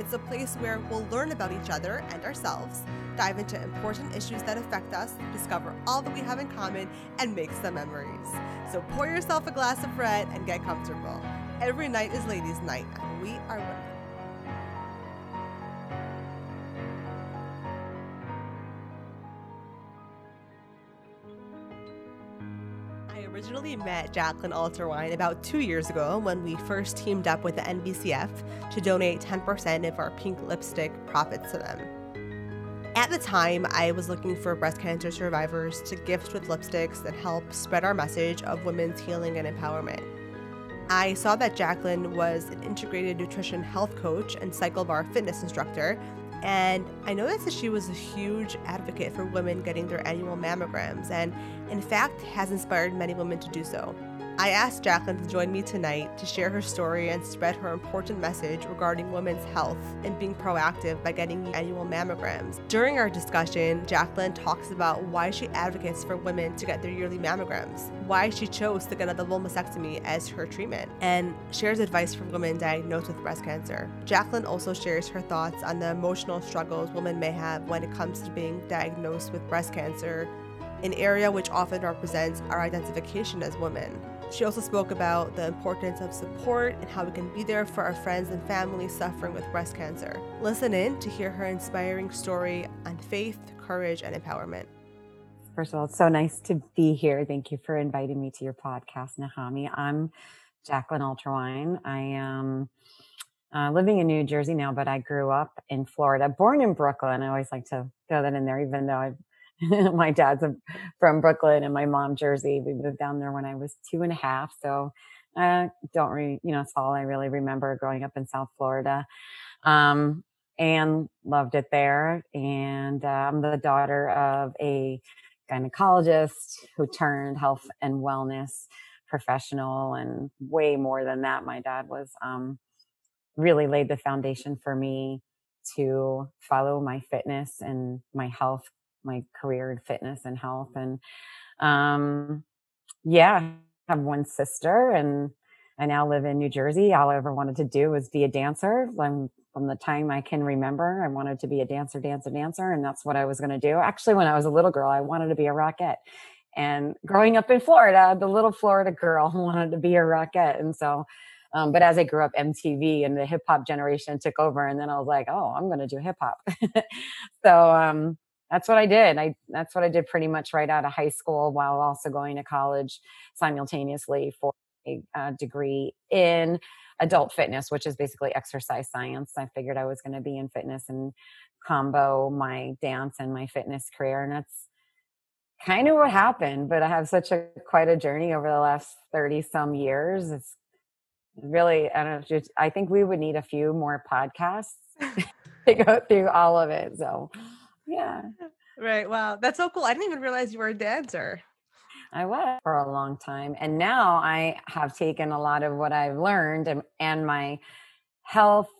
It's a place where we'll learn about each other and ourselves, dive into important issues that affect us, discover all that we have in common, and make some memories. So pour yourself a glass of red and get comfortable. Every night is ladies' night, and we are women. Originally met Jaclyn Alterwein about two years ago when we first teamed up with the NBCF to donate 10% of our pink lipstick profits to them. At the time, I was looking for breast cancer survivors to gift with lipsticks that help spread our message of women's healing and empowerment. I saw that Jaclyn was an integrated nutrition health coach and CycleBar fitness instructor, and I noticed that she was a huge advocate for women getting their annual mammograms, and in fact, has inspired many women to do so. I asked Jaclyn to join me tonight to share her story and spread her important message regarding women's health and being proactive by getting annual mammograms. During our discussion, Jaclyn talks about why she advocates for women to get their yearly mammograms, why she chose to get a double mastectomy as her treatment, and shares advice for women diagnosed with breast cancer. Jaclyn also shares her thoughts on the emotional struggles women may have when it comes to being diagnosed with breast cancer, an area which often represents our identification as women. She also spoke about the importance of support and how we can be there for our friends and family suffering with breast cancer. Listen in to hear her inspiring story on faith, courage, and empowerment. First of all, it's so nice to be here. Thank you for inviting me to your podcast, Nahami. I'm Jaclyn Alterwein. I am uh, living in New Jersey now, but I grew up in Florida, born in Brooklyn. I always like to throw that in there, even though I've my dad's from Brooklyn and my mom Jersey. We moved down there when I was two and a half. So I uh, don't re, you know, it's all I really remember growing up in South Florida. Um, and loved it there. And uh, I'm the daughter of a gynecologist who turned health and wellness professional and way more than that. My dad was, um, really laid the foundation for me to follow my fitness and my health my career in fitness and health. And um, yeah, I have one sister and I now live in New Jersey. All I ever wanted to do was be a dancer. I'm, from the time I can remember, I wanted to be a dancer, dancer, dancer. And that's what I was going to do. Actually, when I was a little girl, I wanted to be a rockette. And growing up in Florida, the little Florida girl wanted to be a rockette. And so, um, but as I grew up, MTV and the hip hop generation took over. And then I was like, oh, I'm going to do hip hop. so, um, that's what I did. I that's what I did pretty much right out of high school while also going to college simultaneously for a uh, degree in adult fitness, which is basically exercise science. I figured I was going to be in fitness and combo my dance and my fitness career, and that's kind of what happened. But I have such a quite a journey over the last thirty some years. It's really I don't know. I think we would need a few more podcasts to go through all of it. So yeah. Right. Wow. That's so cool. I didn't even realize you were a dancer. I was for a long time. And now I have taken a lot of what I've learned and, and my health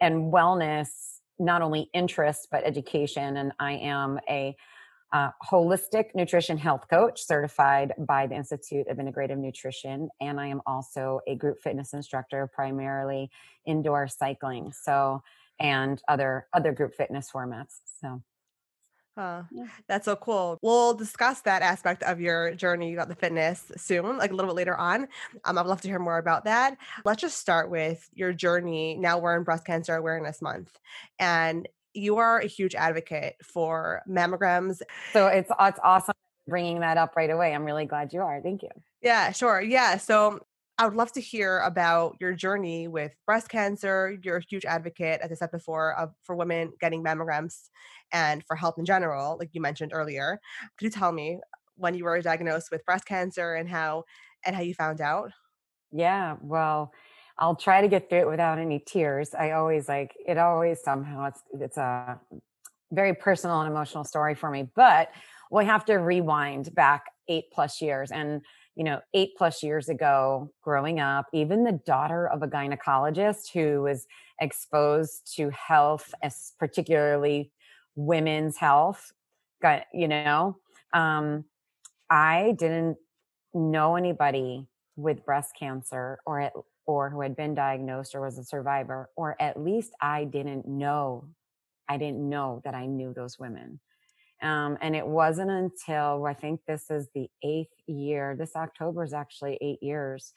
and wellness, not only interest, but education. And I am a uh, holistic nutrition health coach certified by the Institute of Integrative Nutrition. And I am also a group fitness instructor, primarily indoor cycling. So, and other, other group fitness formats. So, Huh. Yeah. That's so cool. We'll discuss that aspect of your journey about the fitness soon, like a little bit later on. Um, I'd love to hear more about that. Let's just start with your journey. Now we're in Breast Cancer Awareness Month, and you are a huge advocate for mammograms. So it's it's awesome bringing that up right away. I'm really glad you are. Thank you. Yeah, sure. Yeah. So I would love to hear about your journey with breast cancer. You're a huge advocate, as I said before, of, for women getting mammograms and for health in general, like you mentioned earlier. Could you tell me when you were diagnosed with breast cancer and how and how you found out? Yeah, well, I'll try to get through it without any tears. I always like it. Always somehow it's it's a very personal and emotional story for me. But we have to rewind back eight plus years. And, you know, eight plus years ago, growing up, even the daughter of a gynecologist who was exposed to health, as particularly women's health, got, you know, um, I didn't know anybody with breast cancer or at, or who had been diagnosed or was a survivor, or at least I didn't know I didn't know that I knew those women. Um, and it wasn't until I think this is the eighth year, this October is actually eight years,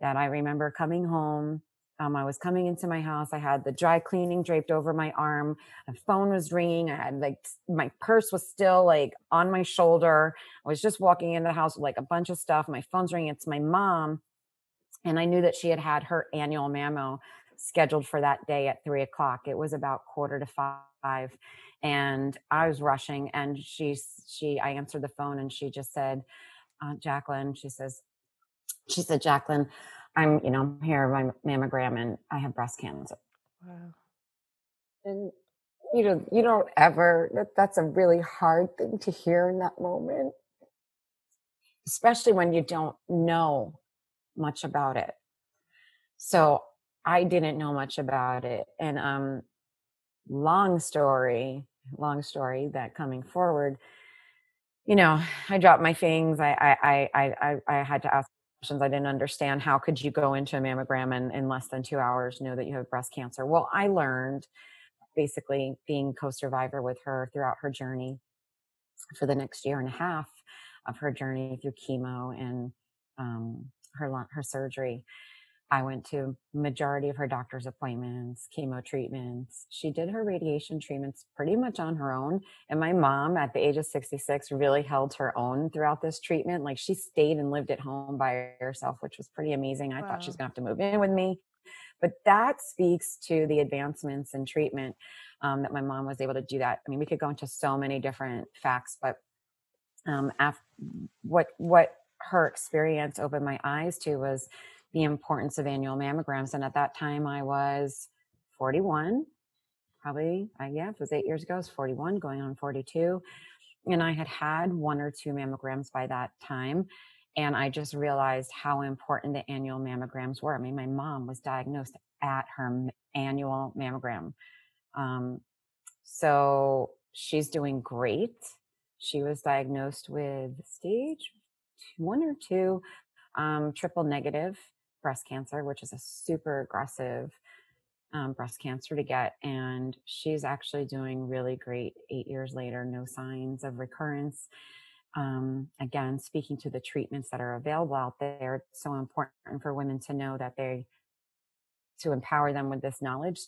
that I remember coming home. Um, I was coming into my house. I had the dry cleaning draped over my arm. A phone was ringing. I had like my purse was still like on my shoulder. I was just walking into the house with like a bunch of stuff. My phone's ringing. It's my mom. And I knew that she had had her annual mammo scheduled for that day at three o'clock. It was about quarter to five. And I was rushing and she, she, I answered the phone and she just said, uh, Jaclyn, she says, she said, Jaclyn, I'm, you know, I'm here, my mammogram and I have breast cancer. Wow. And you know, you don't ever, that, that's a really hard thing to hear in that moment, especially when you don't know much about it. So I didn't know much about it. And um, long story, long story that coming forward, you know, I dropped my things. I I I I I had to ask questions. I didn't understand how could you go into a mammogram and in less than two hours know that you have breast cancer. Well, I learned basically being co-survivor with her throughout her journey for the next year and a half of her journey through chemo and um, her her surgery I went to majority of her doctor's appointments, chemo treatments. She did her radiation treatments pretty much on her own. And my mom at the age of 66 really held her own throughout this treatment. Like she stayed and lived at home by herself, which was pretty amazing. I wow. thought she's gonna have to move in with me. But that speaks to the advancements in treatment um, that my mom was able to do that. I mean, we could go into so many different facts, but um, af- what what her experience opened my eyes to was the importance of annual mammograms. And at that time, I was 41, probably, I, yeah, it was eight years ago, I was 41, going on 42. And I had had one or two mammograms by that time. And I just realized how important the annual mammograms were. I mean, my mom was diagnosed at her annual mammogram. Um, so she's doing great. She was diagnosed with stage one or two, um, triple negative breast cancer, which is a super aggressive um, breast cancer to get. And she's actually doing really great eight years later, no signs of recurrence. Um, again, speaking to the treatments that are available out there, it's so important for women to know that they, to empower them with this knowledge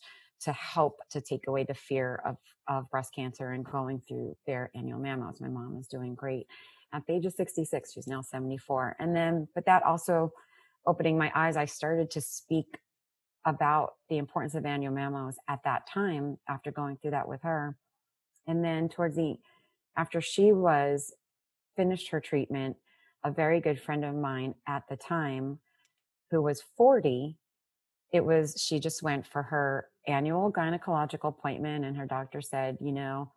to help to take away the fear of, of breast cancer and going through their annual mammos. My mom is doing great at the age of 66. She's now 74. And then, but that also opening my eyes, I started to speak about the importance of annual mammos at that time after going through that with her. And then towards the, after she was finished her treatment, a very good friend of mine at the time who was 40, it was, she just went for her annual gynecological appointment and her doctor said, you know,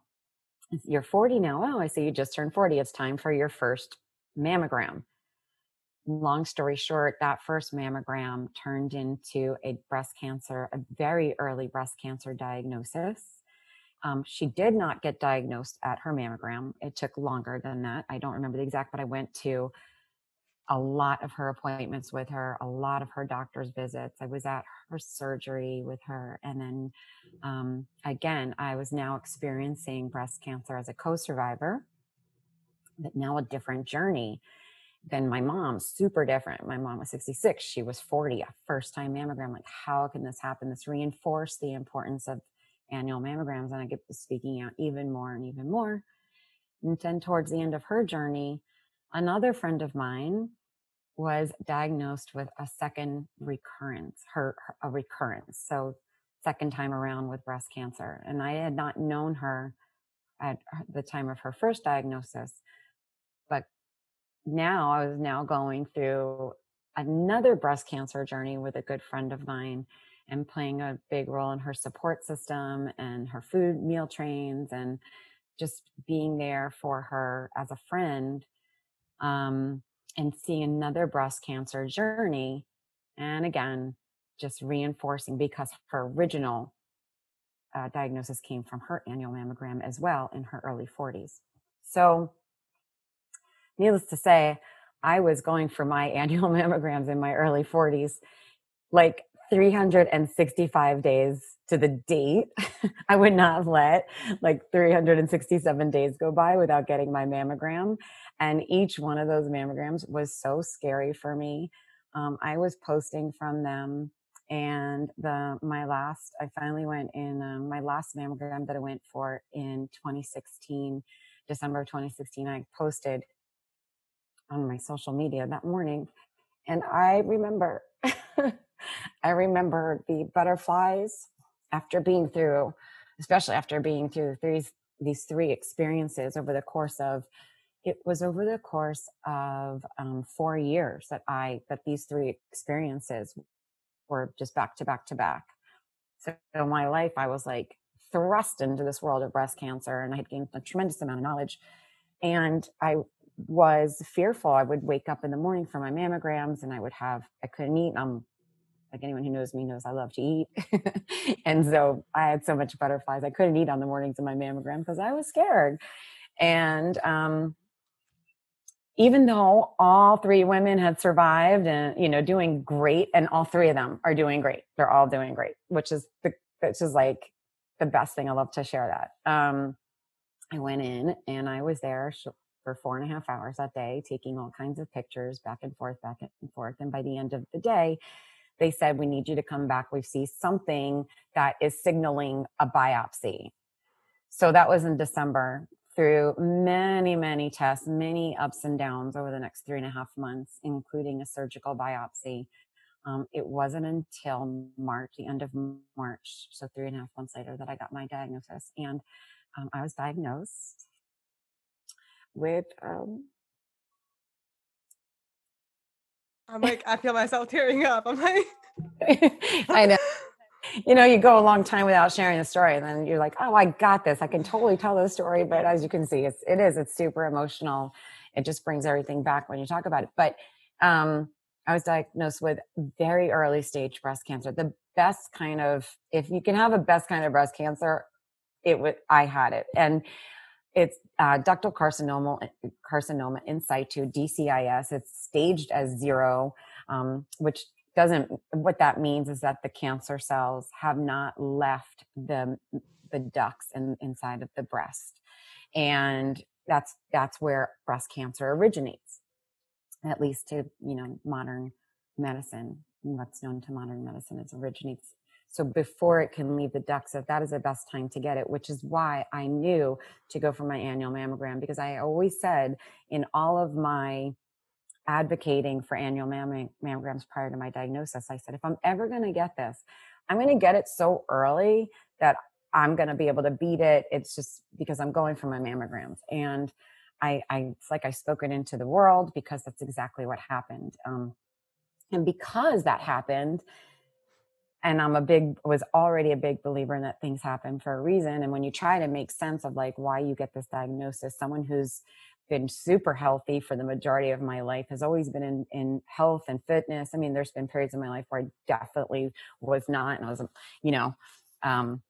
you're 40 now. Oh, I see you just turned 40. It's time for your first mammogram long story short, that first mammogram turned into a breast cancer, a very early breast cancer diagnosis. Um, she did not get diagnosed at her mammogram. It took longer than that. I don't remember the exact, but I went to a lot of her appointments with her, a lot of her doctor's visits. I was at her surgery with her. And then um, again, I was now experiencing breast cancer as a co survivor, but now a different journey than my mom, super different. My mom was 66, she was 40, a first time mammogram. Like, how can this happen? This reinforced the importance of annual mammograms. And I get speaking out even more and even more. And then towards the end of her journey, another friend of mine was diagnosed with a second recurrence, her, her a recurrence. So second time around with breast cancer. And I had not known her at the time of her first diagnosis, now I was now going through another breast cancer journey with a good friend of mine. and playing a big role in her support system and her food meal trains and just being there for her as a friend um, and seeing another breast cancer journey and again just reinforcing because her original uh, diagnosis came from her annual mammogram as well in her early 40s so needless to say i was going for my annual mammograms in my early 40s like 365 days to the date. I would not let like 367 days go by without getting my mammogram. And each one of those mammograms was so scary for me. Um, I was posting from them and the my last i finally went in um, my last mammogram that i went for in 2016 december of 2016 i posted on my social media that morning and i remember I remember the butterflies after being through, especially after being through these these three experiences over the course of it was over the course of um, four years that I that these three experiences were just back to back to back. So in my life, I was like thrust into this world of breast cancer, and I had gained a tremendous amount of knowledge. And I was fearful. I would wake up in the morning for my mammograms, and I would have I couldn't eat. I'm like anyone who knows me knows I love to eat. and so I had so much butterflies. I couldn't eat on the mornings of my mammogram because I was scared. And um, even though all three women had survived and you know doing great, and all three of them are doing great, they're all doing great, which is the which is like the best thing. I love to share that. Um, I went in and I was there for four and a half hours that day, taking all kinds of pictures back and forth, back and forth. And by the end of the day, they said, We need you to come back. We see something that is signaling a biopsy. So that was in December through many, many tests, many ups and downs over the next three and a half months, including a surgical biopsy. Um, it wasn't until March, the end of March, so three and a half months later, that I got my diagnosis. And um, I was diagnosed with um, I'm like, I feel myself tearing up. I'm like, I know. You know, you go a long time without sharing the story, and then you're like, "Oh, I got this. I can totally tell the story." But as you can see, it's it is it's super emotional. It just brings everything back when you talk about it. But um, I was diagnosed with very early stage breast cancer. The best kind of, if you can have a best kind of breast cancer, it would. I had it, and it's uh, ductal carcinoma, carcinoma in situ, DCIS. It's staged as zero, um, which doesn't, what that means is that the cancer cells have not left the, the ducts in, inside of the breast. And that's, that's where breast cancer originates, at least to, you know, modern medicine. What's known to modern medicine is originates so before it can leave the ducts, that that is the best time to get it, which is why I knew to go for my annual mammogram because I always said in all of my advocating for annual mammograms prior to my diagnosis, I said, if I'm ever going to get this, I'm going to get it so early that I'm going to be able to beat it. It's just because I'm going for my mammograms. And I, I it's like I spoke it into the world because that's exactly what happened. Um, and because that happened, and i'm a big was already a big believer in that things happen for a reason. And when you try to make sense of like why you get this diagnosis someone who's been super healthy for the majority of my life has always been in, in health and fitness. I mean there's been periods in my life where i definitely was not and i was you know um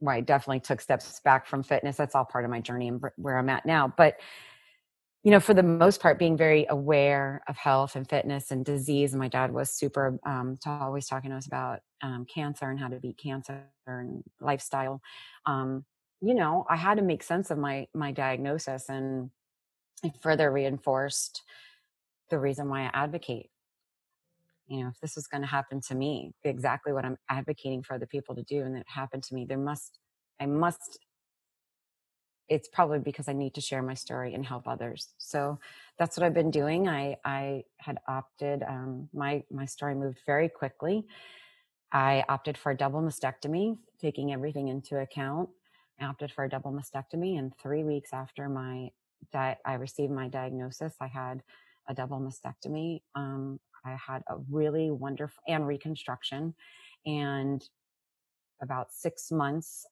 where i definitely took steps back from fitness. That's all part of my journey and where i'm at now. But you know, for the most part, being very aware of health and fitness and disease. And my dad was super um, always talking to us about um, cancer and how to beat cancer and lifestyle. Um, you know, I had to make sense of my my diagnosis, and it further reinforced the reason why I advocate. You know, if this was going to happen to me, exactly what I'm advocating for other people to do, and it happened to me, there must I must it's probably because I need to share my story and help others. So that's what I've been doing. I I had opted. Um, my my story moved very quickly. I opted for a double mastectomy, taking everything into account. I opted for a double mastectomy, and three weeks after my di- I received my diagnosis, I had a double mastectomy. Um, I had a really wonderful and reconstruction, And about six months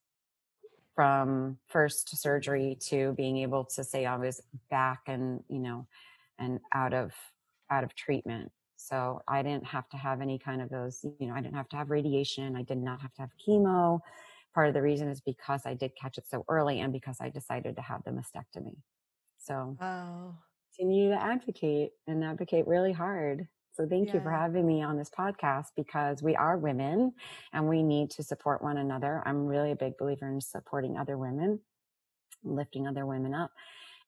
from first surgery to being able to say I was back and, you know, and out of out of treatment. So I didn't have to have any kind of those, you know, I didn't have to have radiation. I did not have to have chemo. Part of the reason is because I did catch it so early and because I decided to have the mastectomy. So Oh, continue to advocate and advocate really hard. So thank you for having me on this podcast because we are women and we need to support one another. I'm really a big believer in supporting other women, lifting other women up.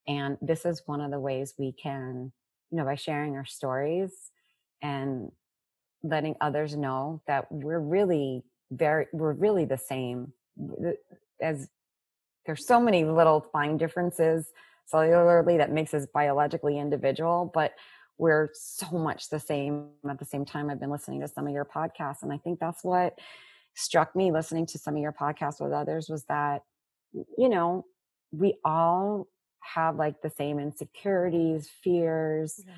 And this is one of the ways we can, you know, by sharing our stories and letting others know that we're really very, we're really the same as there's so many little fine differences cellularly that makes us biologically individual, but we're so much the same at the same time i've been listening to some of your podcasts and i think that's what struck me listening to some of your podcasts with others was that you know we all have like the same insecurities fears Yeah.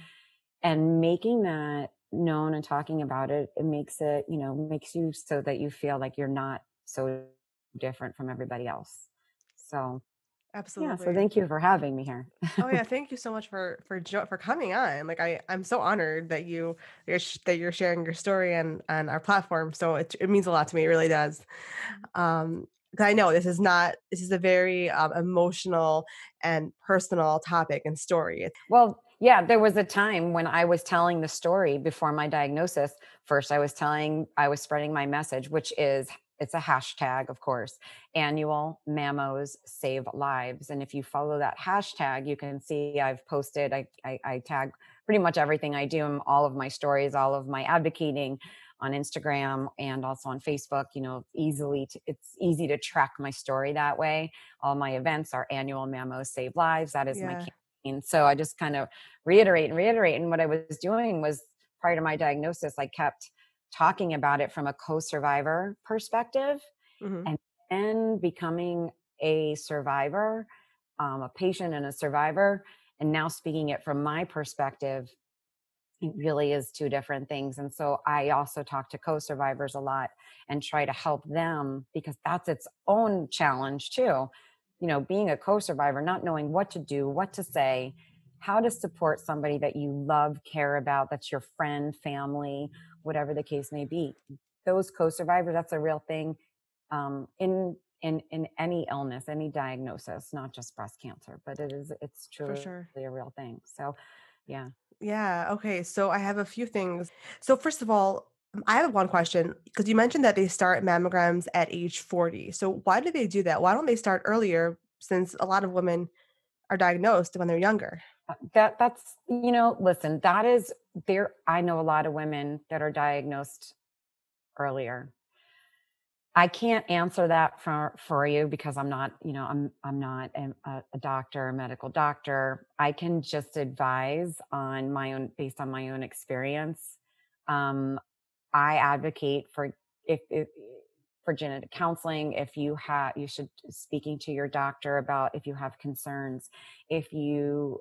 and making that known and talking about it it makes it you know makes you so that you feel like you're not so different from everybody else so yeah so thank you for having me here Oh yeah, thank you so much for for jo- for coming on. Like I I'm so honored that you you're sh- that you're sharing your story and on our platform. So it it means a lot to me. It really does. Um 'cause I know this is not this is a very um, emotional and personal topic and story. Well, yeah, there was a time when I was telling the story before my diagnosis. First, I was telling, I was spreading my message, which is it's a hashtag, of course, annual mammos save lives. And if you follow that hashtag, you can see I've posted, I, I, I tag pretty much everything I do, all of my stories, all of my advocating on Instagram and also on Facebook. You know, easily, to, it's easy to track my story that way. All my events are annual mammos save lives. That is my yeah, and so I just kind of reiterate and reiterate. And what I was doing was prior to my diagnosis, I kept talking about it from a co survivor perspective hmm and then becoming a survivor, um, a patient and a survivor. And now speaking it from my perspective, it really is two different things. And so I also talk to co survivors a lot and try to help them because that's its own challenge too. You know, being a co survivor, not knowing what to do, what to say, how to support somebody that you love, care about, that's your friend, family, whatever the case may be. Those co survivors, that's a real thing um, in in in any illness, any diagnosis, not just breast cancer, but it is it's truly sure. a real thing. So, yeah. Yeah. Okay. So I have a few things. So first of all, um, I have one question because you mentioned that they start mammograms at age 40. So why do they do that? Why don't they start earlier since a lot of women are diagnosed when they're younger? That that's you know, listen, that is there I know a lot of women that are diagnosed earlier. I can't answer that for for you because I'm not, you know, I'm I'm not a, a a doctor, a medical doctor. I can just advise on my own based on my own experience. Um, I advocate for if, if for genetic counseling if you have you should speaking to your doctor about if you have concerns if you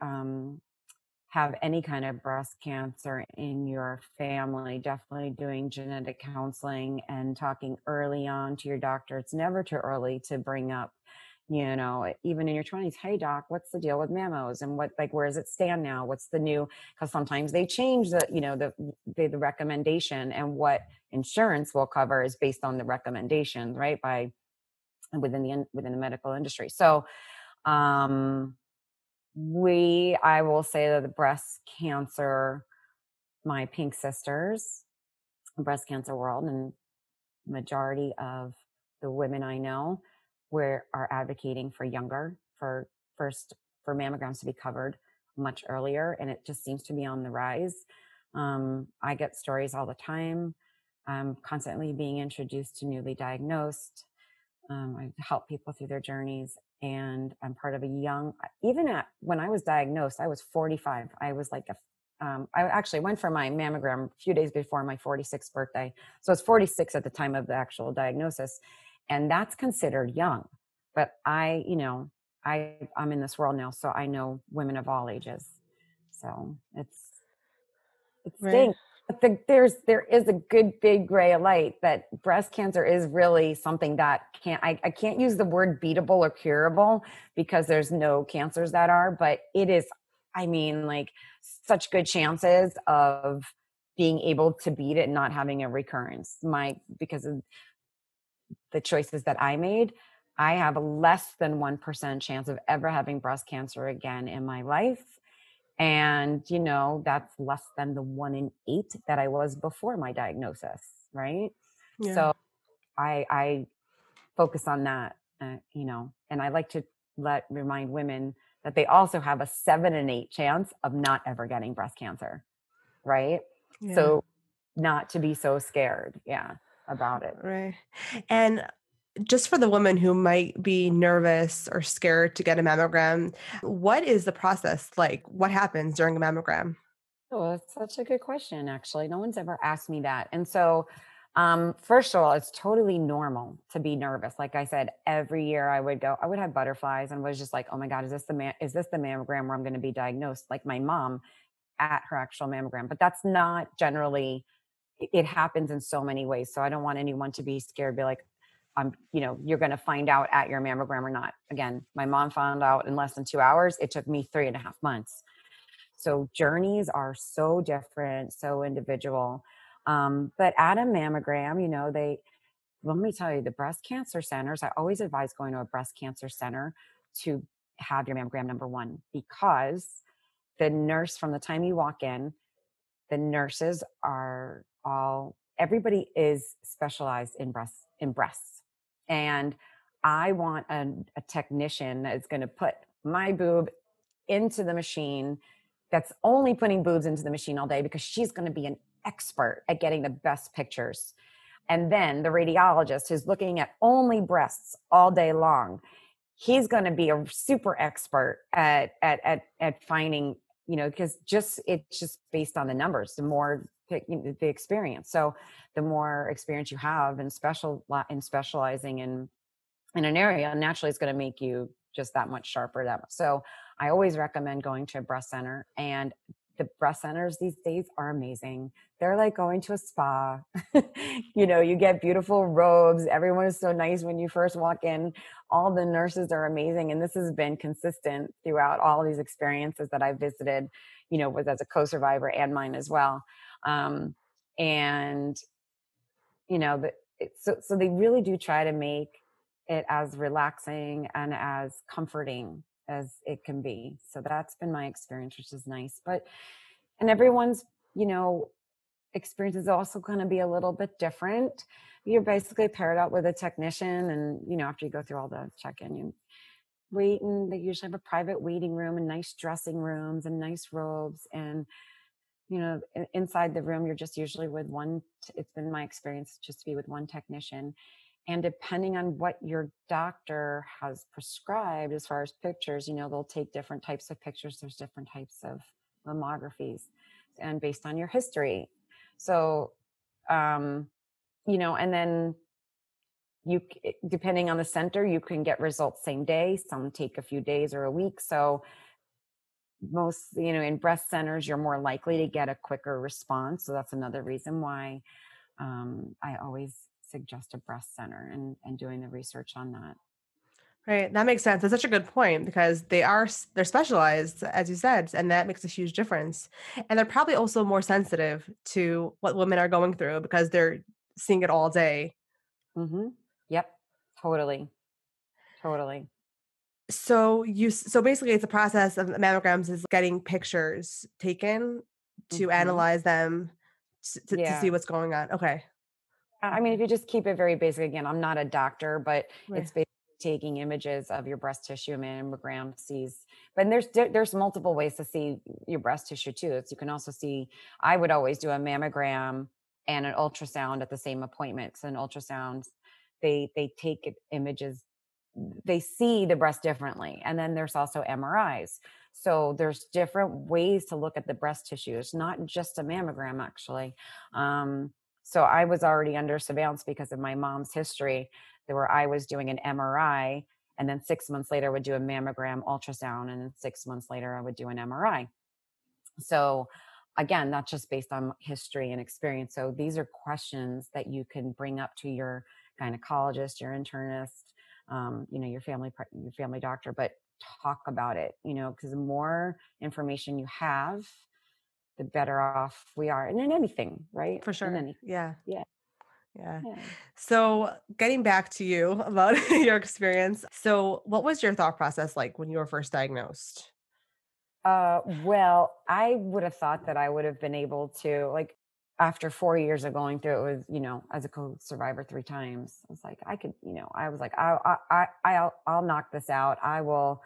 um, have any kind of breast cancer in your family, definitely doing genetic counseling and talking early on to your doctor. It's never too early to bring up, you know, even in your 20s, hey doc, what's the deal with mammos and what like where does it stand now? What's the new because sometimes they change the, you know, the, the the recommendation and what insurance will cover is based on the recommendations, right? By within the in- within the medical industry. So um we i will say that the breast cancer my pink sisters breast cancer world and majority of the women i know where are advocating for younger for first for mammograms to be covered much earlier and it just seems to be on the rise. Um, i get stories all the time. I'm constantly being introduced to newly diagnosed. Um, I help people through their journeys, and I'm part of a young. Even at when I was diagnosed, I was 45. I was like a. Um, I actually went for my mammogram a few days before my 46th birthday, so I was 46 at the time of the actual diagnosis, and that's considered young. But I, you know, I I'm in this world now, so I know women of all ages. So it's it Right. The, there's there is a good big gray light that breast cancer is really something that can't I, I can't use the word beatable or curable because there's no cancers that are but it is i mean like such good chances of being able to beat it and not having a recurrence. My because of the choices that i made i have a less than 1% chance of ever having breast cancer again in my life and, you know, that's less than the one in eight that I was before my diagnosis. Right. Yeah. So I, I focus on that, uh, you know, and I like to let remind women that they also have a seven and eight chance of not ever getting breast cancer. Right. Yeah. So not to be so scared. Yeah. About it. Right. And just for the woman who might be nervous or scared to get a mammogram, what is the process like? What happens during a mammogram? Oh, that's such a good question, actually. No one's ever asked me that. And so, um, first of all, it's totally normal to be nervous. Like I said, every year I would go, I would have butterflies and was just like, oh my God, is this the man, is this the mammogram where I'm going to be diagnosed? Like my mom at her actual mammogram. But that's not generally, it happens in so many ways. So I don't want anyone to be scared, be like, You know, you're going to find out at your mammogram or not. Again, my mom found out in less than two hours. It took me three and a half months. So journeys are so different, so individual. Um, but at a mammogram, you know, they, let me tell you, the breast cancer centers, I always advise going to a breast cancer center to have your mammogram number one because the nurse from the time you walk in, the nurses are all everybody is specialized in breast in breasts and I want a, a technician that's going to put my boob into the machine that's only putting boobs into the machine all day because she's going to be an expert at getting the best pictures. And then the radiologist who's looking at only breasts all day long, he's going to be a super expert at at at, at finding, you know, because just it's just based on the numbers. The more the experience. So the more experience you have in special in specializing in in an area, naturally it's going to make you just that much sharper. That so I always recommend going to a breast center and the breast centers these days are amazing. They're like going to a spa. you know, you get beautiful robes. Everyone is so nice when you first walk in. All the nurses are amazing. And this has been consistent throughout all these experiences that I've visited, you know, with as a co-survivor and mine as well um, and you know the, so so they really do try to make it as relaxing and as comforting as it can be. So that's been my experience which is nice. But and everyone's you know experience is also going to be a little bit different. You're basically paired up with a technician and you know after you go through all the check-in you wait and they usually have a private waiting room and nice dressing rooms and nice robes and you know inside the room you're just usually with one it's been my experience just to be with one technician and depending on what your doctor has prescribed as far as pictures you know they'll take different types of pictures there's different types of mammographies and based on your history. So um you know and then you depending on the center you can get results same day some take a few days or a week so most you know in breast centers you're more likely to get a quicker response so that's another reason why um, i always suggest a breast center and and doing the research on that right that makes sense that's such a good point because they are they're specialized as you said and that makes a huge difference and they're probably also more sensitive to what women are going through because they're seeing it all day mm-hmm. yep totally totally so you so basically it's a process of mammograms is getting pictures taken to mm-hmm. analyze them to, to, yeah. to, see what's going on okay i mean if you just keep it very basic again i'm not a doctor but right. it's basically taking images of your breast tissue mammogram sees but there's there's multiple ways to see your breast tissue too it's, you can also see i would always do a mammogram and an ultrasound at the same appointment so an ultrasound they they take images they see the breast differently. And then there's also MRIs. So there's different ways to look at the breast tissue. It's not just a mammogram, actually. Um, so I was already under surveillance because of my mom's history, where I was doing an MRI, and then six months later I would do a mammogram ultrasound, and then six months later I would do an MRI. So again, that's just based on history and experience. So these are questions that you can bring up to your gynecologist, your internist, um, you know, your family your family doctor, but talk about it. You know, because the more information you have, the better off we are. And in anything, right? For sure. Yeah. Yeah. Yeah. yeah. So, getting back to you about your experience. So, what was your thought process like when you were first diagnosed? Uh, well, I would have thought that I would have been able to, like, after four years of going through it with, you know, as a co-survivor three times, I was like, I could, you know, I was like, I, I, I, I'll, I'll knock this out. I will.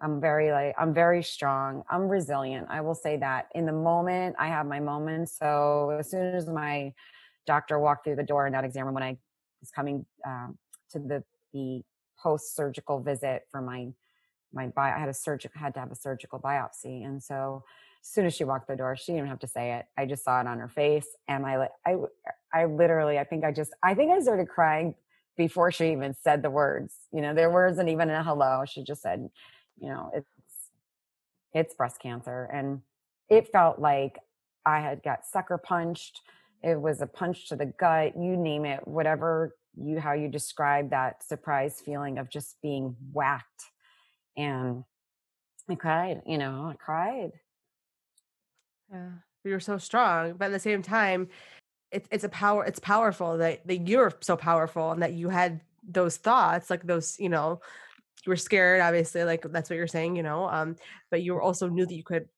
I'm very like, I'm very strong. I'm resilient. I will say that in the moment I have my moments. So as soon as my doctor walked through the door in that exam room when I was coming um, to the the post surgical visit for my my bi- I had a surgical had to have a surgical biopsy, and so as soon as she walked the door, she didn't have to say it. I just saw it on her face, and I I I literally I think I just I think I started crying before she even said the words. You know, there wasn't even a hello. She just said, you know, it's it's breast cancer, and it felt like I had got sucker punched it was a punch to the gut you name it whatever you how you describe that surprise feeling of just being whacked and i cried you know i cried yeah you're so strong but at the same time it's it's a power it's powerful that, that you're so powerful and that you had those thoughts like those you know you were scared obviously like that's what you're saying you know um but you also knew that you could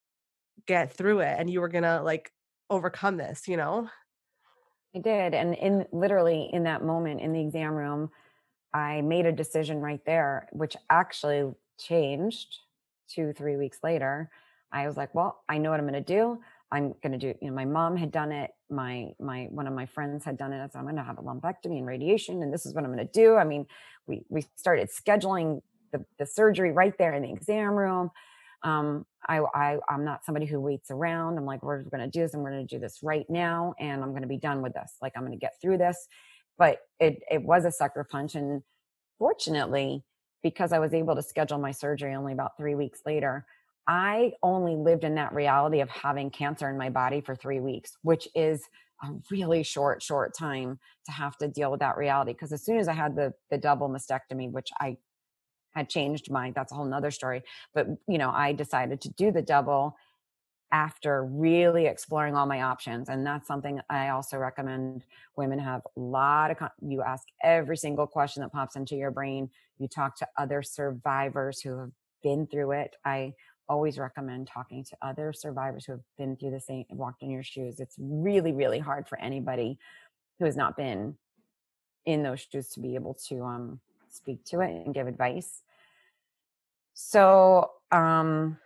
get through it and you were gonna like overcome this you know I did. And in literally in that moment in the exam room, I made a decision right there, which actually changed two, three weeks later. I was like, well, I know what I'm going to do. I'm going to do, you know, my mom had done it. My, my, one of my friends had done it. So I'm going to have a lumpectomy and radiation. And this is what I'm going to do. I mean, we, we started scheduling the, the surgery right there in the exam room. Um, I, I I'm not somebody who waits around. I'm like, we're going to do this, we're going to do this right now, and I'm going to be done with this. Like, I'm going to get through this. But it it was a sucker punch, and fortunately, because I was able to schedule my surgery only about three weeks later, I only lived in that reality of having cancer in my body for three weeks, which is a really short, short time to have to deal with that reality. Because as soon as I had the the double mastectomy, which I had changed my that's a whole nother story but you know i decided to do the double after really exploring all my options and that's something i also recommend women have a lot of you ask every single question that pops into your brain you talk to other survivors who have been through it i always recommend talking to other survivors who have been through the same walked in your shoes it's really really hard for anybody who has not been in those shoes to be able to um speak to it and give advice. So um,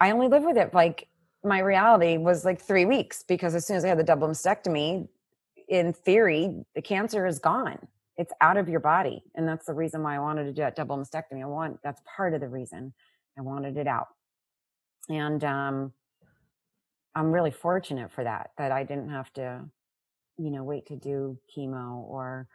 I only lived with it like my reality was like three weeks because as soon as I had the double mastectomy, in theory, the cancer is gone. It's out of your body. And that's the reason why I wanted to do that double mastectomy. I want that's part of the reason I wanted it out. And um, I'm really fortunate for that, that I didn't have to, you know, wait to do chemo or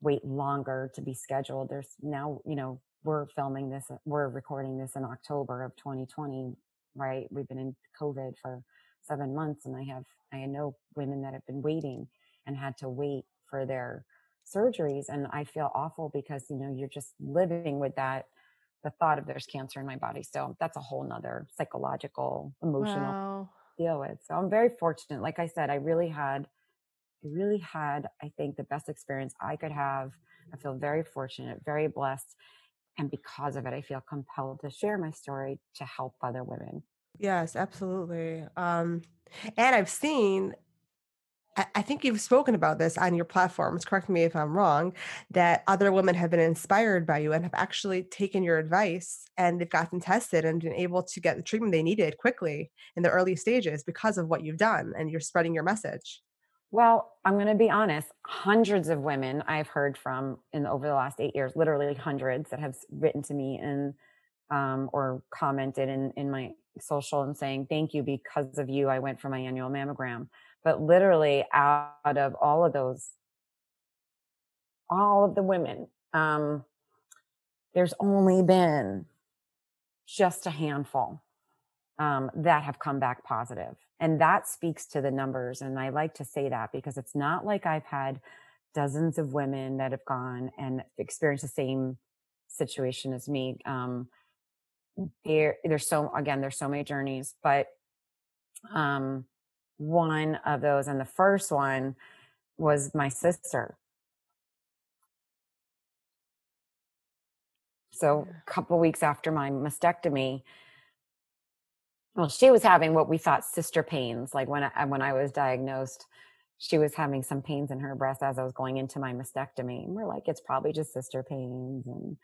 wait longer to be scheduled. There's now, you know, we're filming this, we're recording this in October of 2020, right? We've been in COVID for seven months and I have, I know women that have been waiting and had to wait for their surgeries. And I feel awful because, you know, you're just living with that, the thought of there's cancer in my body. So that's a whole nother psychological, emotional wow. deal with. So I'm very fortunate. Like I said, I really had I really had, I think, the best experience I could have. I feel very fortunate, very blessed. And because of it, I feel compelled to share my story to help other women. Yes, absolutely. Um, and I've seen, I, think you've spoken about this on your platforms, correct me if I'm wrong, that other women have been inspired by you and have actually taken your advice and they've gotten tested and been able to get the treatment they needed quickly in the early stages because of what you've done and you're spreading your message. Well, I'm going to be honest. Hundreds of women I've heard from in over the last eight years, literally hundreds that have written to me and um, or commented in in my social and saying thank you because of you I went for my annual mammogram. But literally out of all of those, all of the women, um, there's only been just a handful um, that have come back positive And that speaks to the numbers. And I like to say that because it's not like I've had dozens of women that have gone and experienced the same situation as me. Um, there, there's so, again, there's so many journeys, but, um, one of those and the first one was my sister. So a couple weeks after my mastectomy, well, she was having what we thought sister pains. Like when I, uh, when I was diagnosed, she was having some pains in her breast as I was going into my mastectomy. And we're like, it's probably just sister pains. And,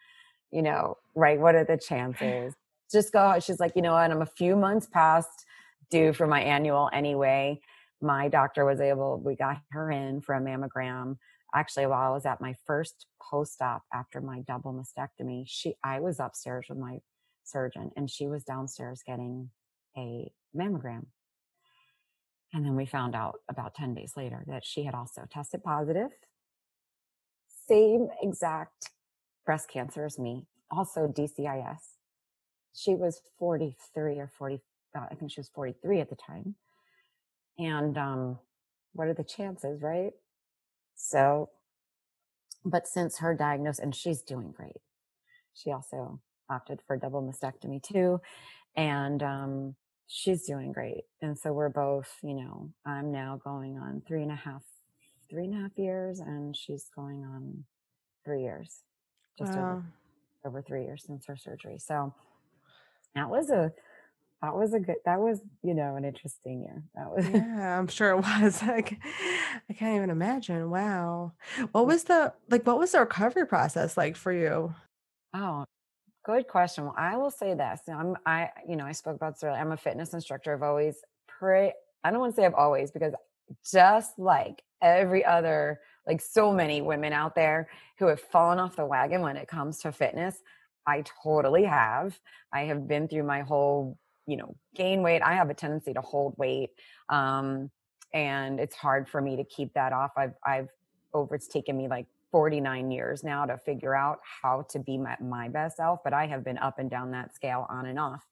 you know, right. What are the chances? Just go. She's like, you know what? I'm a few months past due for my annual anyway. My doctor was able, we got her in for a mammogram. Actually, while I was at my first post op after my double mastectomy, she, I was upstairs with my surgeon and she was downstairs getting a mammogram. And then we found out about 10 days later that she had also tested positive. Same exact breast cancer as me, also DCIS. She was 43 or 40, uh, I think she was 43 at the time. And um, what are the chances, right? So, but since her diagnosis, and she's doing great. She also opted for double mastectomy too. And um, she's doing great. And so we're both, you know, I'm now going on three and a half, three and a half years, and she's going on three years, just wow. over, over three years since her surgery. So that was a, that was a good, that was, you know, an interesting year. That was, yeah, I'm sure it was. Like, I can't even imagine. Wow. What mm. was the, like, what was the recovery process like for you? Oh, Good question. Well, I will say this. I'm I you know, I spoke about this earlier. I'm a fitness instructor. I've always pray I don't want to say I've always because just like every other like so many women out there who have fallen off the wagon when it comes to fitness, I totally have. I have been through my whole, you know, gain weight. I have a tendency to hold weight. Um and it's hard for me to keep that off. I've I've over it's taken me like 49 years now to figure out how to be my, my best self, but I have been up and down that scale on and off.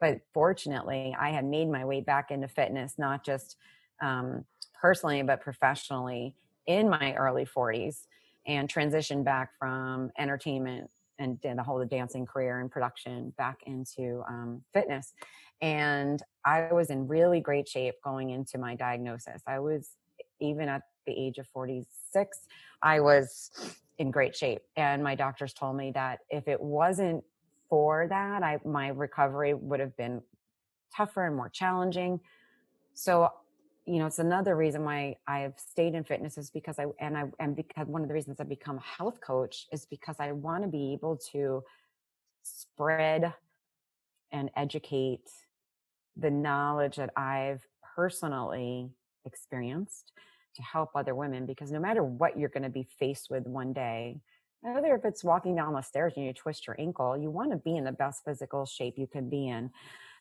But fortunately, I had made my way back into fitness, not just um, personally, but professionally in my early 40s and transitioned back from entertainment and did the whole dancing career and production back into um, fitness. And I was in really great shape going into my diagnosis. I was even at the age of 46, I was in great shape. And my doctors told me that if it wasn't for that, I, my recovery would have been tougher and more challenging. So, you know, it's another reason why I've stayed in fitness is because I, and I, and because one of the reasons I've become a health coach is because I want to be able to spread and educate the knowledge that I've personally experienced to help other women because no matter what you're going to be faced with one day, whether if it's walking down the stairs and you twist your ankle, you want to be in the best physical shape you can be in.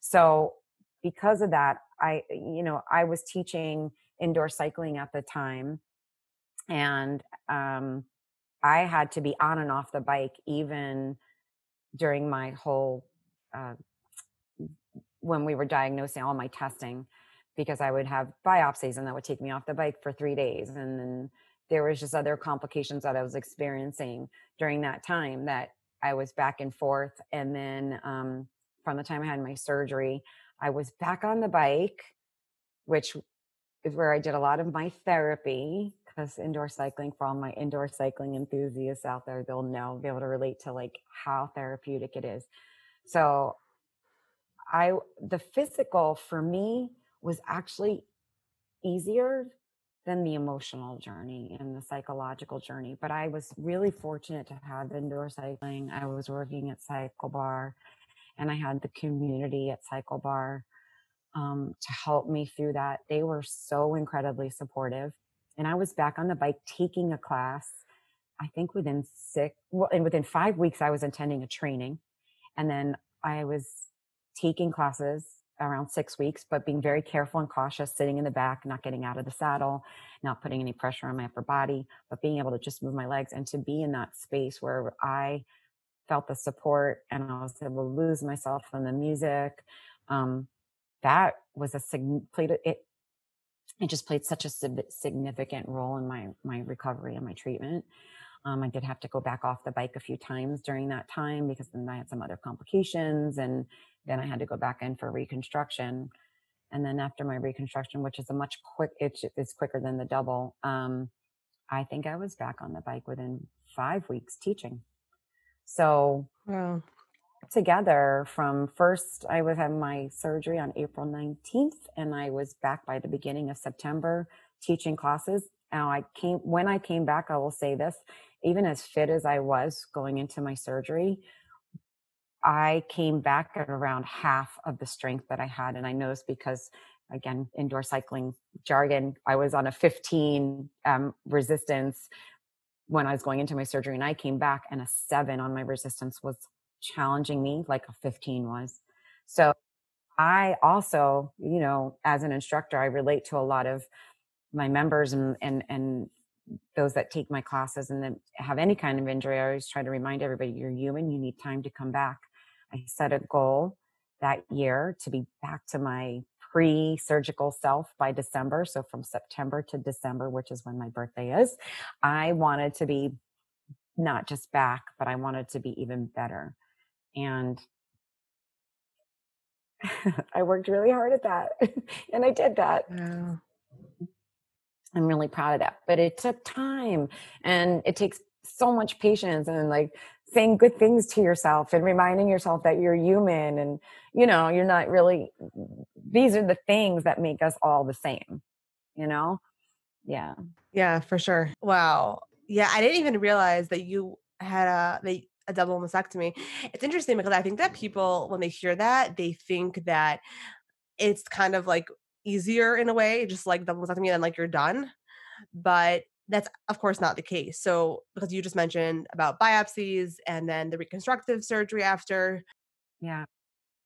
So because of that, I, you know, I was teaching indoor cycling at the time and, um, I had to be on and off the bike even during my whole, uh, when we were diagnosing all my testing because I would have biopsies and that would take me off the bike for three days. And then there was just other complications that I was experiencing during that time that I was back and forth. And then um, from the time I had my surgery, I was back on the bike, which is where I did a lot of my therapy because indoor cycling for all my indoor cycling enthusiasts out there, they'll know, be able to relate to like how therapeutic it is. So I, the physical for me was actually easier than the emotional journey and the psychological journey. But I was really fortunate to have indoor cycling. I was working at CycleBar and I had the community at CycleBar um, to help me through that. They were so incredibly supportive. And I was back on the bike taking a class. I think within six, well, and within five weeks, I was attending a training. And then I was taking classes around six weeks, but being very careful and cautious, sitting in the back, not getting out of the saddle, not putting any pressure on my upper body, but being able to just move my legs and to be in that space where I felt the support and I was able to lose myself in the music. Um, that was a played it it just played such a significant role in my my recovery and my treatment. Um, I did have to go back off the bike a few times during that time because then I had some other complications, and then I had to go back in for reconstruction. And then after my reconstruction, which is a much quick, it's, it's quicker than the double. Um, I think I was back on the bike within five weeks teaching. So wow. together from first, I was having my surgery on April 19th and I was back by the beginning of September teaching classes. Now I came, when I came back, I will say this, even as fit as I was going into my surgery, I came back at around half of the strength that I had. And I noticed because, again, indoor cycling jargon, I was on a 15 um, resistance when I was going into my surgery. And I came back and a seven on my resistance was challenging me like a 15 was. So I also, you know, as an instructor, I relate to a lot of my members and, and, and those that take my classes and have any kind of injury, I always try to remind everybody you're human, you need time to come back. I set a goal that year to be back to my pre surgical self by December. So from September to December, which is when my birthday is, I wanted to be not just back, but I wanted to be even better. And I worked really hard at that. and I did that. Yeah. I'm really proud of that. But it took time and it takes so much patience and like saying good things to yourself and reminding yourself that you're human and you know you're not really these are the things that make us all the same you know? Yeah. Yeah for sure. Wow. Yeah i didn't even realize that you had a a double mastectomy. It's interesting because i think that people when they hear that they think that it's kind of like easier in a way just like double mastectomy and like you're done. But that's of course not the case. So because you just mentioned about biopsies and then the reconstructive surgery after. Yeah.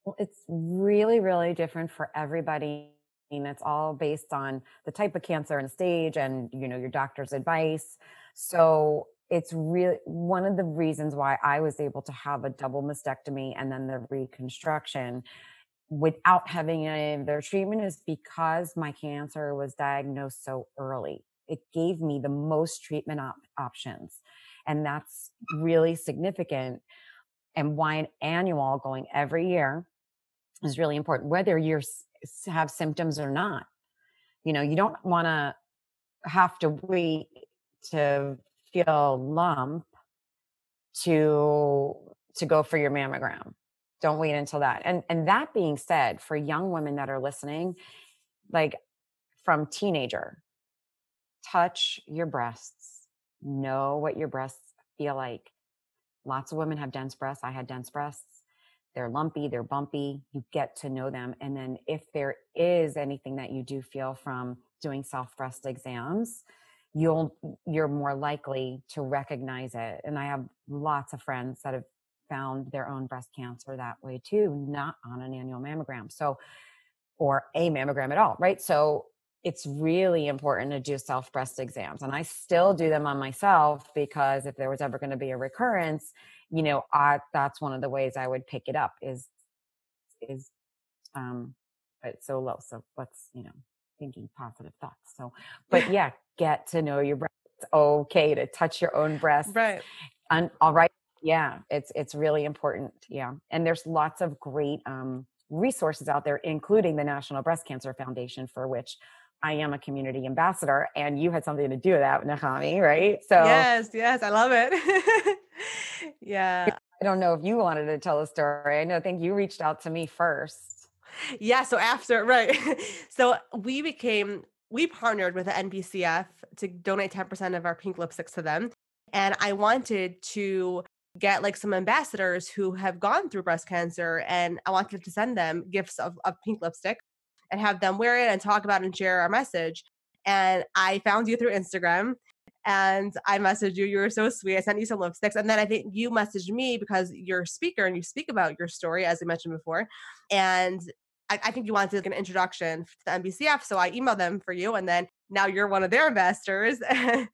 Well, it's really, really different for everybody. And it's all based on the type of cancer and stage and, you know, your doctor's advice. So it's really one of the reasons why I was able to have a double mastectomy and then the reconstruction without having any of their treatment is because my cancer was diagnosed so early it gave me the most treatment op- options. And that's really significant. And why an annual going every year is really important, whether you have symptoms or not. You know, you don't want to have to wait to feel lump to to go for your mammogram don't wait until that and and that being said for young women that are listening like from teenager touch your breasts, know what your breasts feel like. Lots of women have dense breasts. I had dense breasts. They're lumpy, they're bumpy. You get to know them. And then if there is anything that you do feel from doing self breast exams, you'll you're more likely to recognize it. And I have lots of friends that have found their own breast cancer that way too, not on an annual mammogram. So or a mammogram at all, right? So it's really important to do self breast exams. And I still do them on myself because if there was ever going to be a recurrence, you know, I, that's one of the ways I would pick it up is, is, um, it's so low. So let's, you know, thinking positive thoughts. So, but yeah, get to know your breast. It's okay to touch your own breast. Right. And all right. Yeah. It's, it's really important. Yeah. And there's lots of great, um, resources out there, including the National Breast Cancer Foundation, for which I am a community ambassador and you had something to do with that, Nahami, right? So Yes, yes, I love it. yeah. I don't know if you wanted to tell a story. I know I think you reached out to me first. Yeah, so after right. so we became we partnered with the NBCF to donate 10% of our pink lipsticks to them. And I wanted to get like some ambassadors who have gone through breast cancer and I wanted to send them gifts of, of pink lipstick and have them wear it and talk about and share our message. And I found you through Instagram and I messaged you. You were so sweet. I sent you some lipsticks. And then I think you messaged me because you're a speaker and you speak about your story, as I mentioned before. And I, I think you wanted to like an introduction to the NBCF. So I emailed them for you. And then now you're one of their investors.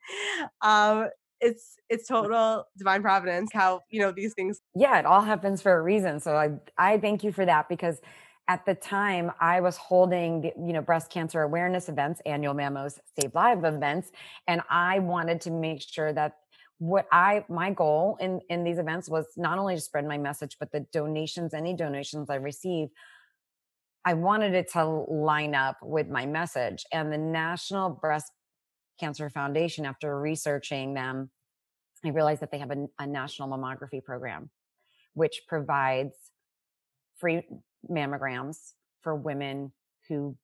um, it's it's total divine providence how you know these things yeah it all happens for a reason so i i thank you for that because at the time I was holding the, you know, breast cancer awareness events, annual mammos Save Live events. And I wanted to make sure that what I my goal in in these events was not only to spread my message, but the donations, any donations I receive, I wanted it to line up with my message. And the National Breast Cancer Foundation, after researching them, I realized that they have a, a national mammography program, which provides free mammograms for women who,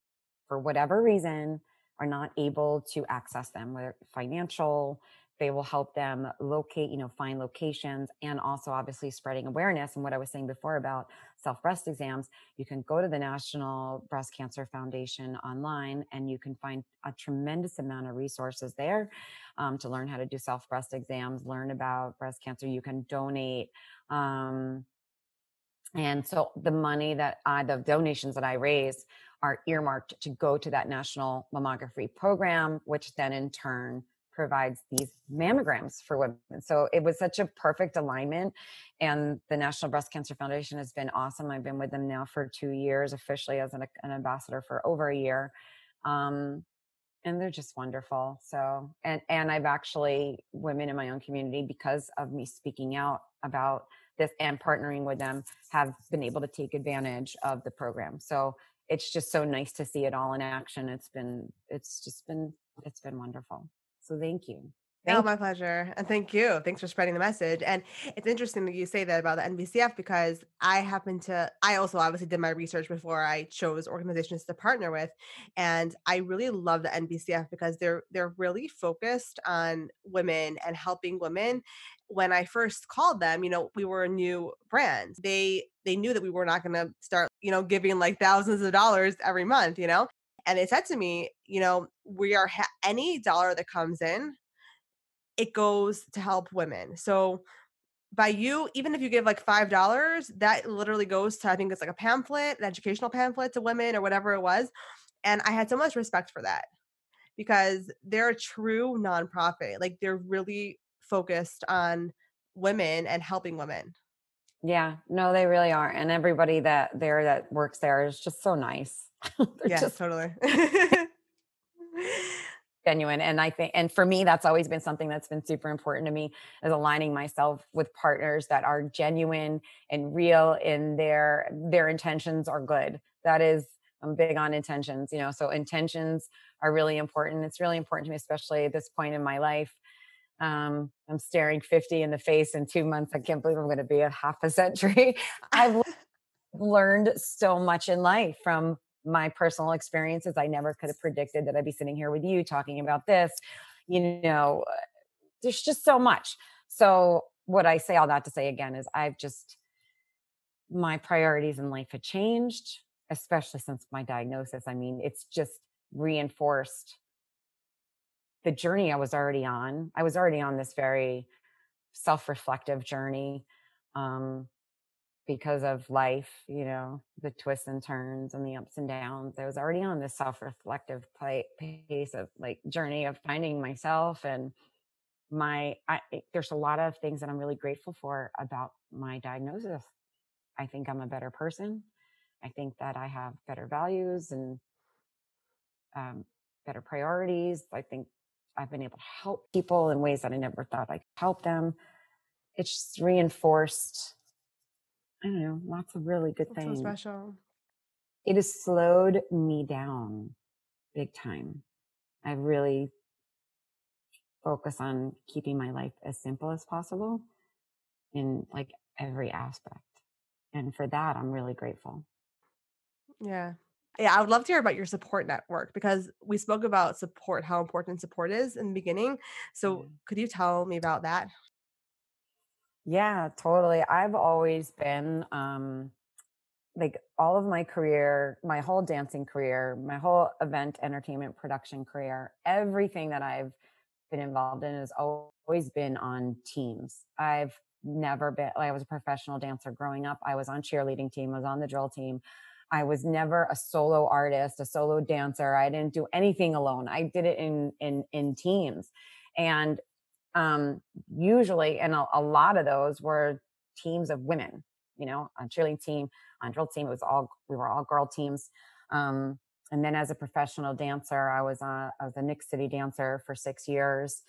for whatever reason, are not able to access them, whether financial, they will help them locate, you know, find locations and also obviously spreading awareness. And what I was saying before about self breast exams, you can go to the National Breast Cancer Foundation online and you can find a tremendous amount of resources there um, to learn how to do self breast exams, learn about breast cancer. You can donate. Um, and so the money that I, the donations that I raise are earmarked to go to that national mammography program, which then in turn provides these mammograms for women. So it was such a perfect alignment. And the National Breast Cancer Foundation has been awesome. I've been with them now for two years, officially as an, an ambassador for over a year. Um, and they're just wonderful. So, and, and I've actually, women in my own community, because of me speaking out about this and partnering with them, have been able to take advantage of the program. So it's just so nice to see it all in action. It's been, it's just been, it's been wonderful. So thank you. Thank oh, my pleasure. And thank you. Thanks for spreading the message. And it's interesting that you say that about the NBCF because I happen to, I also obviously did my research before I chose organizations to partner with. And I really love the NBCF because they're they're really focused on women and helping women. When I first called them, you know, we were a new brand. They they knew that we were not gonna start, you know, giving like thousands of dollars every month, you know. And they said to me, you know, we are ha- any dollar that comes in, it goes to help women. So by you, even if you give like five dollars, that literally goes to I think it's like a pamphlet, an educational pamphlet to women or whatever it was. And I had so much respect for that because they're a true nonprofit. Like they're really focused on women and helping women. Yeah, no, they really are. And everybody that there that works there is just so nice. yeah, just totally. genuine. And I think, and for me, that's always been something that's been super important to me is aligning myself with partners that are genuine and real in their, their intentions are good. That is, I'm big on intentions, you know, so intentions are really important. It's really important to me, especially at this point in my life. Um, I'm staring 50 in the face in two months. I can't believe I'm going to be at half a century. I've learned so much in life from my personal experiences. I never could have predicted that I'd be sitting here with you talking about this. You know, uh, there's just so much. So, what I say all that to say again is I've just, my priorities in life have changed, especially since my diagnosis. I mean, it's just reinforced the journey I was already on. I was already on this very self reflective journey. Um, because of life, you know, the twists and turns and the ups and downs. I was already on this self-reflective pace of like journey of finding myself and my I, there's a lot of things that I'm really grateful for about my diagnosis. I think I'm a better person. I think that I have better values and um, better priorities. I think I've been able to help people in ways that I never thought I could help them. It's just reinforced I don't know, lots of really good That's things. So special. It has slowed me down big time. I really focus on keeping my life as simple as possible in like every aspect. And for that, I'm really grateful. Yeah. Yeah, I would love to hear about your support network because we spoke about support, how important support is in the beginning. So, mm-hmm. could you tell me about that? Yeah, totally. I've always been um like all of my career, my whole dancing career, my whole event entertainment production career, everything that I've been involved in has always been on teams. I've never been like I was a professional dancer growing up. I was on cheerleading team, I was on the drill team. I was never a solo artist, a solo dancer. I didn't do anything alone. I did it in in in teams. And um, usually, and a, a lot of those were teams of women, you know, on cheerleading team, on drill team. It was all we were all girl teams. Um, and then as a professional dancer, I was on I was a Knicks City dancer for six years.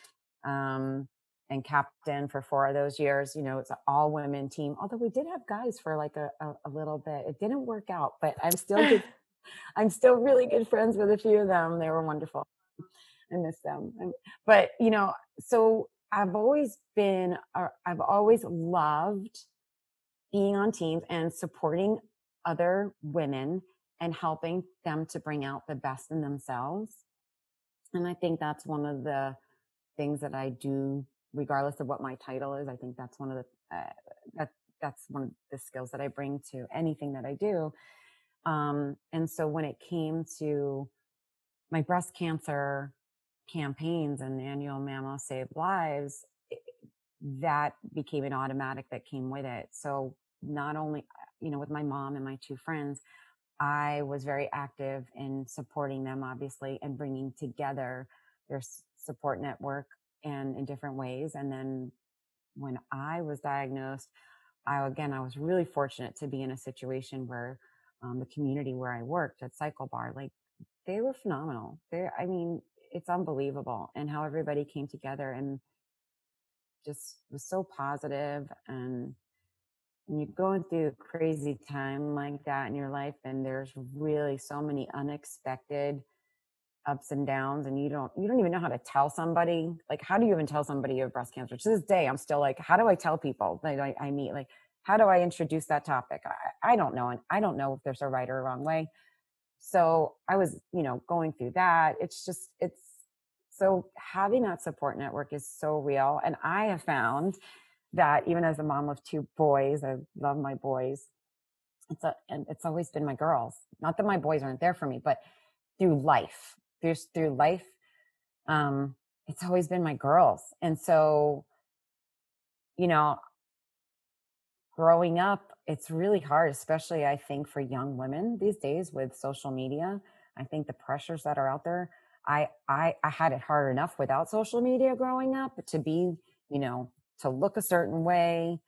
Um, and captain for four of those years. You know, it's an all women team. Although we did have guys for like a, a, a little bit. It didn't work out, but I'm still good. I'm still really good friends with a few of them. They were wonderful. I miss them. But you know, so I've always been, uh, I've always loved being on teams and supporting other women and helping them to bring out the best in themselves. And I think that's one of the things that I do, regardless of what my title is. I think that's one of the, uh, that, that's one of the skills that I bring to anything that I do. Um, and so when it came to my breast cancer campaigns and annual Mammo Save Lives, that became an automatic that came with it. So not only, you know, with my mom and my two friends, I was very active in supporting them, obviously, and bringing together their support network and in different ways. And then when I was diagnosed, I, again, I was really fortunate to be in a situation where um, the community where I worked at CycleBar, like they were phenomenal. They, I mean, it's unbelievable and how everybody came together and just was so positive. and you're going through a crazy time like that in your life and there's really so many unexpected ups and downs and you don't you don't even know how to tell somebody like how do you even tell somebody you have breast cancer? To this day i'm still like how do i tell people that I, I meet? Like how do i introduce that topic? I, I don't know and i don't know if there's a right or a wrong way. So i was you know going through that. It's just it's so having that support network is so real and i have found that even as a mom of two boys i love my boys it's a and it's always been my girls. Not that my boys aren't there for me but through life through through life um it's always been my girls. And so you know growing up it's really hard especially i think for young women these days with social media. I think the pressures that are out there i i i had it hard enough without social media growing up to be you know to look a certain way.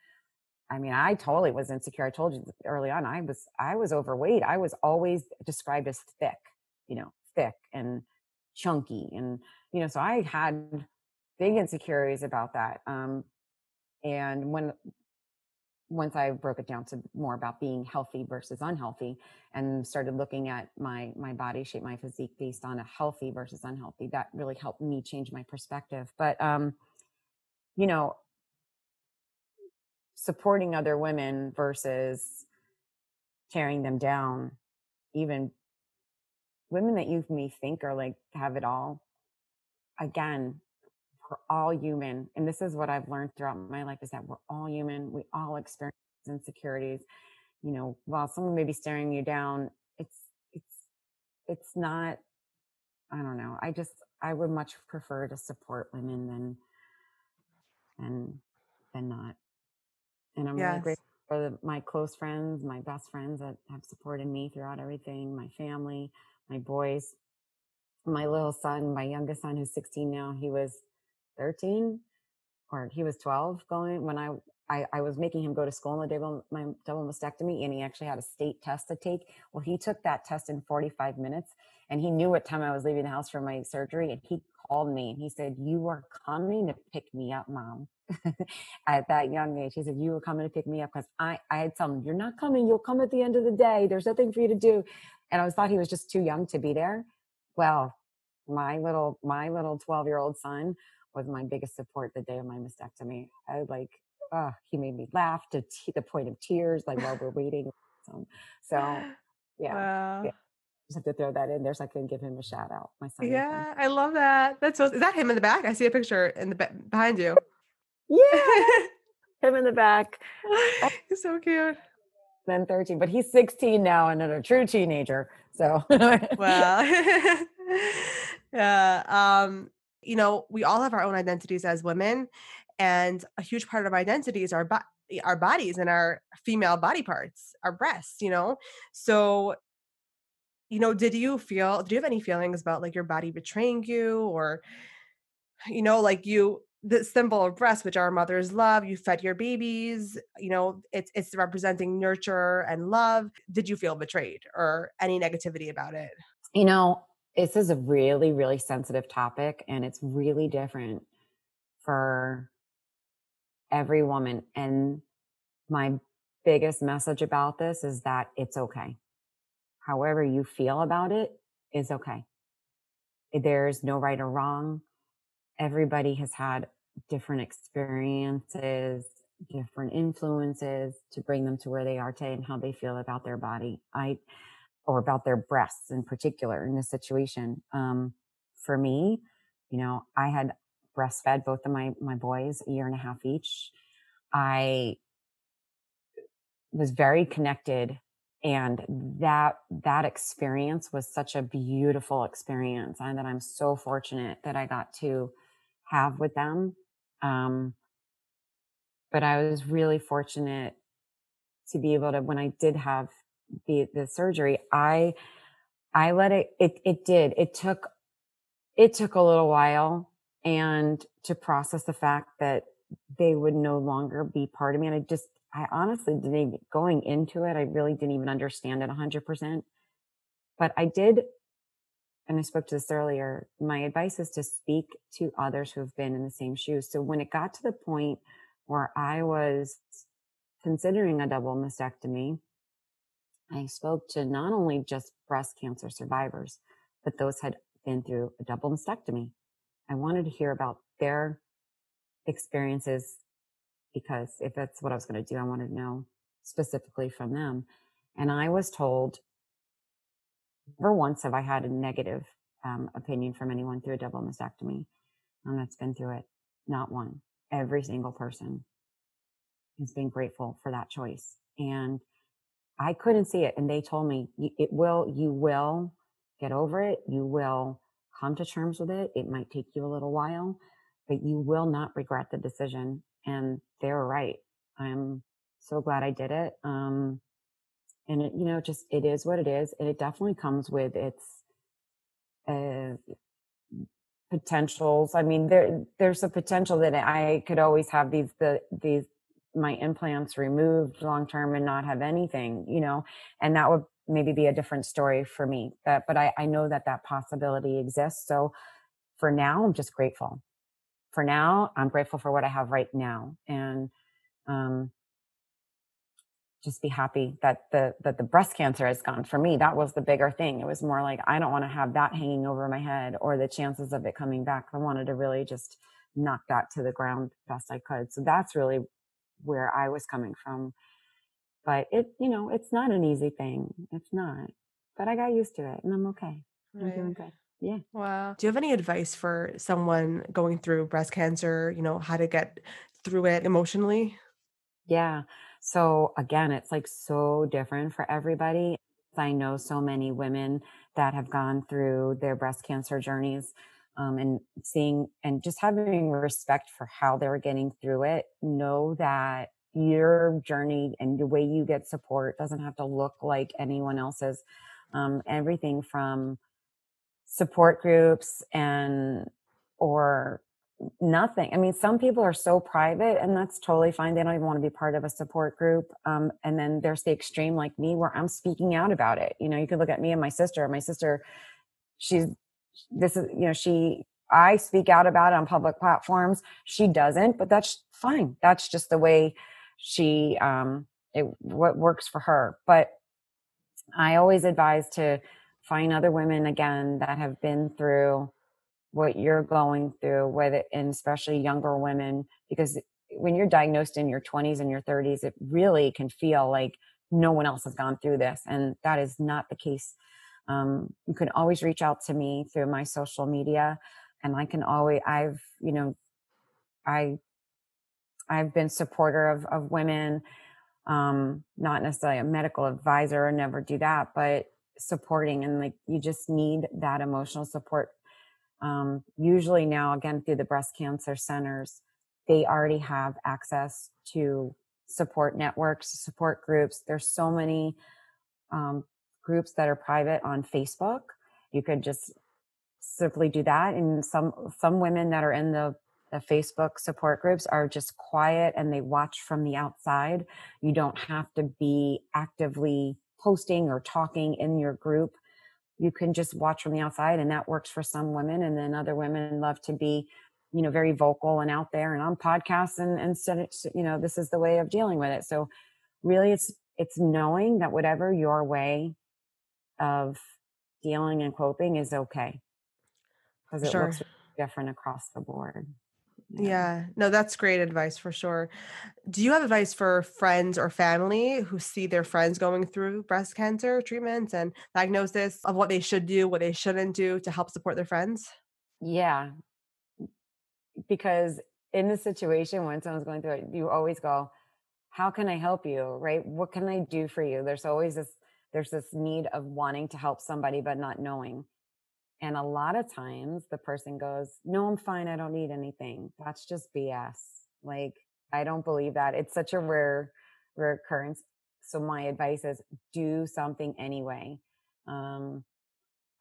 I mean i totally was insecure. I told you early on i was i was overweight. I was always described as thick you know thick and chunky and you know so i had big insecurities about that um and when once I broke it down to more about being healthy versus unhealthy and started looking at my my body shape, my physique based on a healthy versus unhealthy, that really helped me change my perspective. But um, you know, supporting other women versus tearing them down, even women that you may think are like have it all. Again, we're all human. And this is what I've learned throughout my life is that we're all human. We all experience insecurities. You know, while someone may be staring you down, it's, it's, it's not, I don't know. I just, I would much prefer to support women than, than, than not. And I'm yes. really grateful for the, my close friends, my best friends that have supported me throughout everything, my family, my boys, my little son, my youngest son who's 16 now, he was 13 or he was 12 going when I, I, I was making him go to school on the double, my double mastectomy and he actually had a state test to take. Well, he took that test in 45 minutes and he knew what time I was leaving the house for my surgery. And he called me and he said, you are coming to pick me up, mom. at that young age, he said, you were coming to pick me up because I, I had told him, you're not coming. You'll come at the end of the day. There's nothing for you to do. And I was thought he was just too young to be there. Well, my little, my little 12 year old son was my biggest support the day of my mastectomy. I like, oh, he made me laugh to t- the point of tears, like while we're waiting. Um, so, so yeah, wow. yeah. Just have to throw that in there so I can give him a shout out. My son. Yeah, I love that. That's so. Is that him in the back? I see a picture in the back behind you. yeah, him in the back. He's so cute. Then 13, but he's 16 now and a true teenager. So well, yeah. Um, you know, we all have our own identities as women, and a huge part of our identities are bo- our bodies and our female body parts, our breasts. You know, so you know, did you feel? Do you have any feelings about like your body betraying you, or you know, like you the symbol of breast, which our mothers love. You fed your babies. You know, it's it's representing nurture and love. Did you feel betrayed or any negativity about it? You know, this is a really, really sensitive topic, and it's really different for every woman. And my biggest message about this is that it's okay. However you feel about it is okay. There's no right or wrong. Everybody has had different experiences, different influences to bring them to where they are today and how they feel about their body. I, or about their breasts in particular in this situation. Um, for me, you know, I had breastfed both of my, my boys a year and a half each. I was very connected and that that experience was such a beautiful experience and that i'm so fortunate that i got to have with them um, but i was really fortunate to be able to when i did have the the surgery i i let it it it did it took it took a little while and to process the fact that they would no longer be part of me and i just I honestly didn't even, going into it, I really didn't even understand it 100%. But I did, and I spoke to this earlier, my advice is to speak to others who have been in the same shoes. So when it got to the point where I was considering a double mastectomy, I spoke to not only just breast cancer survivors, but those had been through a double mastectomy. I wanted to hear about their experiences because if that's what I was going to do, I wanted to know specifically from them. And I was told never once have I had a negative um, opinion from anyone through a double mastectomy um, that's been through it. Not one. Every single person has been grateful for that choice. And I couldn't see it. And they told me it will, you will get over it. You will come to terms with it. It might take you a little while, but you will not regret the decision and they were right. I'm so glad I did it. Um, and it, you know, just it is what it is, and it definitely comes with its uh, potentials. I mean, there there's a potential that I could always have these the these my implants removed long term and not have anything, you know, and that would maybe be a different story for me. That, but I, I know that that possibility exists. So for now, I'm just grateful for now, I'm grateful for what I have right now and, um, just be happy that the that the breast cancer is gone. For me that was the bigger thing. It was more like i don't want to have that hanging over my head or the chances of it coming back. I wanted to really just knock that to the ground best i could. So that's really where i was coming from. But it you know it's not an easy thing. It's not. But i got used to it and i'm okay. I'm doing good. Yeah. Wow. Do you have any advice for someone going through breast cancer, you know, how to get through it emotionally? Yeah. So again, it's like so different for everybody. I know so many women that have gone through their breast cancer journeys um, and seeing and just having respect for how they're getting through it. Know that your journey and the way you get support doesn't have to look like anyone else's. Um, everything from support groups and or nothing. I mean, some people are so private and that's totally fine. They don't even want to be part of a support group. Um, and then there's the extreme like me where I'm speaking out about it. You know, you could look at me and my sister. My sister, she's, this is, you know, she, I speak out about it on public platforms. She doesn't, but that's fine. That's just the way she, um, it, what works for her. But I always advise to, find other women again that have been through what you're going through, whether, and especially younger women, because when you're diagnosed in your 20s and your 30s, it really can feel like no one else has gone through this. And that is not the case. Um, you can always reach out to me through my social media and I can always, I've, you know, I, I've been supporter of, of women, um, not necessarily a medical advisor, never do that, but supporting and like you just need that emotional support um, usually now again through the breast cancer centers they already have access to support networks support groups there's so many um, groups that are private on facebook you could just simply do that and some some women that are in the the Facebook support groups are just quiet and they watch from the outside. You don't have to be actively posting or talking in your group. You can just watch from the outside and that works for some women. And then other women love to be, you know, very vocal and out there and on podcasts and, and you know, this is the way of dealing with it. So really it's, it's knowing that whatever your way of dealing and coping is okay. Because it sure. looks different across the board. Yeah. No, that's great advice for sure. Do you have advice for friends or family who see their friends going through breast cancer treatments and diagnosis of what they should do, what they shouldn't do to help support their friends? Yeah. Because in the situation when someone's going through it, you always go, How can I help you? Right? What can I do for you? There's always this there's this need of wanting to help somebody but not knowing. And a lot of times the person goes, No, I'm fine. I don't need anything. That's just BS. Like, I don't believe that. It's such a rare, rare occurrence. So my advice is do something anyway. Um,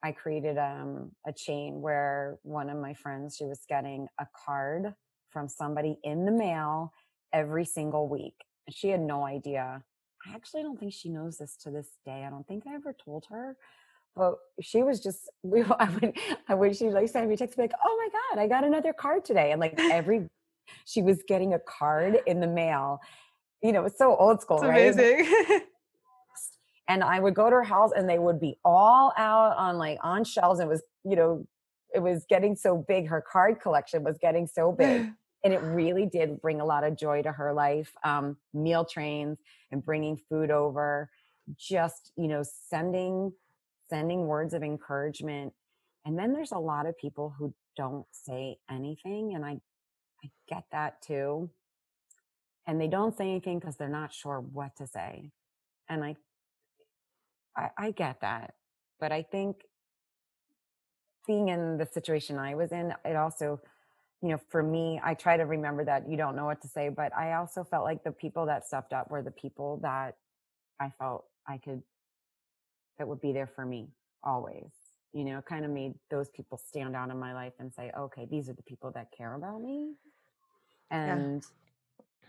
I created um, a chain where one of my friends, she was getting a card from somebody in the mail every single week. She had no idea. I actually don't think she knows this to this day. I don't think I ever told her but she was just we I would I would she like send me text like, oh my God, I got another card today. And like every she was getting a card in the mail. You know, it's so old school, it's right? Amazing. and I would go to her house and they would be all out on like on shelves. And it was, you know, it was getting so big. Her card collection was getting so big. and it really did bring a lot of joy to her life. Um, meal trains and bringing food over, just, you know, sending sending words of encouragement. And then there's a lot of people who don't say anything. And I, I get that too. And they don't say anything because they're not sure what to say. And I, I, I get that. But I think being in the situation I was in, it also, you know, for me, I try to remember that you don't know what to say, but I also felt like the people that stepped up were the people that I felt I could that would be there for me always. You know, kind of made those people stand out in my life and say, okay, these are the people that care about me. And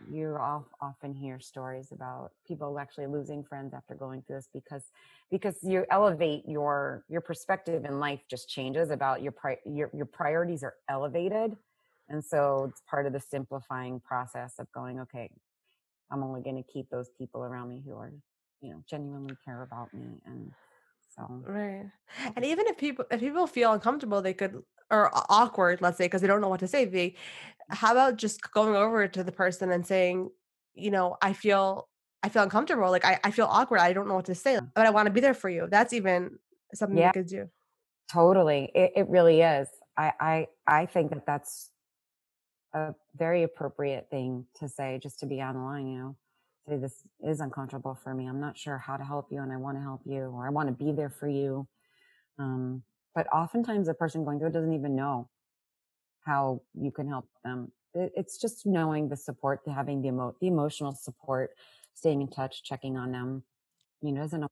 yeah. you all often hear stories about people actually losing friends after going through this because because you elevate your your perspective in life just changes about your pri- your your priorities are elevated and so it's part of the simplifying process of going okay i'm only going to keep those people around me who are you know genuinely care about me and so right and even if people if people feel uncomfortable they could or awkward let's say because they don't know what to say they how about just going over to the person and saying you know i feel i feel uncomfortable like i, I feel awkward i don't know what to say but i want to be there for you. That's even something yeah, you could do. Totally it, it really is i i i think that that's a very appropriate thing to say just to be on the line you know say this is uncomfortable for me. I'm not sure how to help you and i want to help you or i want to be there for you. Um, but oftentimes the person going through it doesn't even know how you can help them. It, it's just knowing the support having the, emo- the emotional support staying in touch checking on them. You know doesn't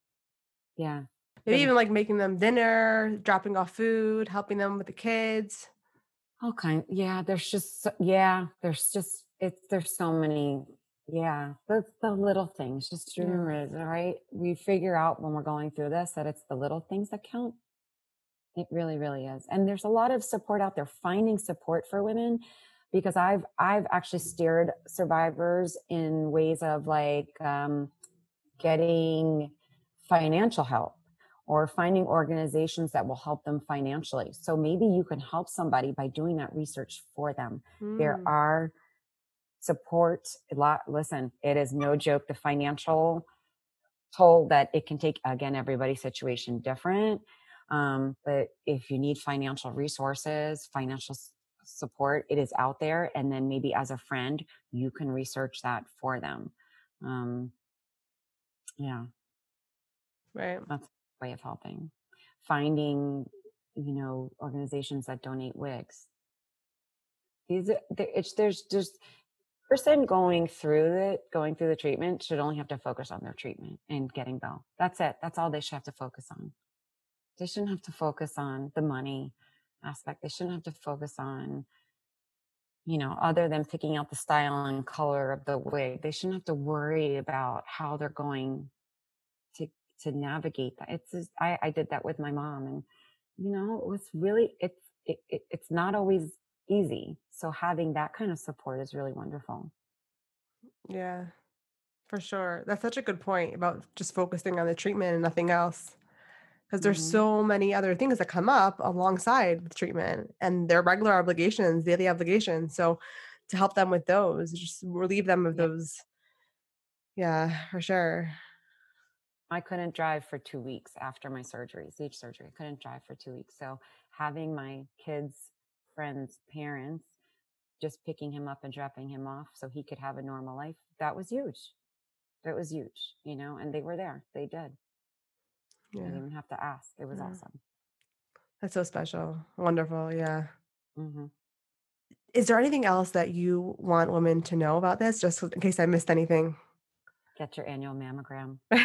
yeah maybe even like making them dinner dropping off food helping them with the kids. All kind yeah there's just yeah there's just it's there's so many yeah, the the little things. Just remember it, all right? We figure out when we're going through this that it's the little things that count. It really, really is. And there's a lot of support out there, finding support for women because I've I've actually steered survivors in ways of like um, getting financial help or finding organizations that will help them financially. So maybe you can help somebody by doing that research for them. Mm. There are support a lot listen it is no joke the financial toll that it can take again everybody's situation different um, but if you need financial resources financial support it is out there and then maybe as a friend you can research that for them. Um, yeah. Right. That's a way of helping. Finding you know organizations that donate wigs these it's there's just person going through it, going through the treatment should only have to focus on their treatment and getting well. That's it. That's all they should have to focus on. They shouldn't have to focus on the money aspect. They shouldn't have to focus on, you know, other than picking out the style and color of the wig, they shouldn't have to worry about how they're going to to navigate that. It's just, I, I did that with my mom, and you know, it was really it's it, it, it's not always easy. So having that kind of support is really wonderful. Yeah, for sure. That's such a good point about just focusing on the treatment and nothing else. Because there's hmm so many other things that come up alongside the treatment and their regular obligations, daily obligations. So to help them with those, just relieve them of Yeah, those. Yeah, for sure. I couldn't drive for two weeks after my surgery, each surgery. I couldn't drive for two weeks. So having my kids' friends' parents just picking him up and dropping him off so he could have a normal life, that was huge. That was huge, you know, and they were there. They did. I didn't even have to ask. It was yeah. awesome. That's so special. Wonderful. Yeah. hmm Is there anything else that you want women to know about this, just in case I missed anything? Get your annual mammogram.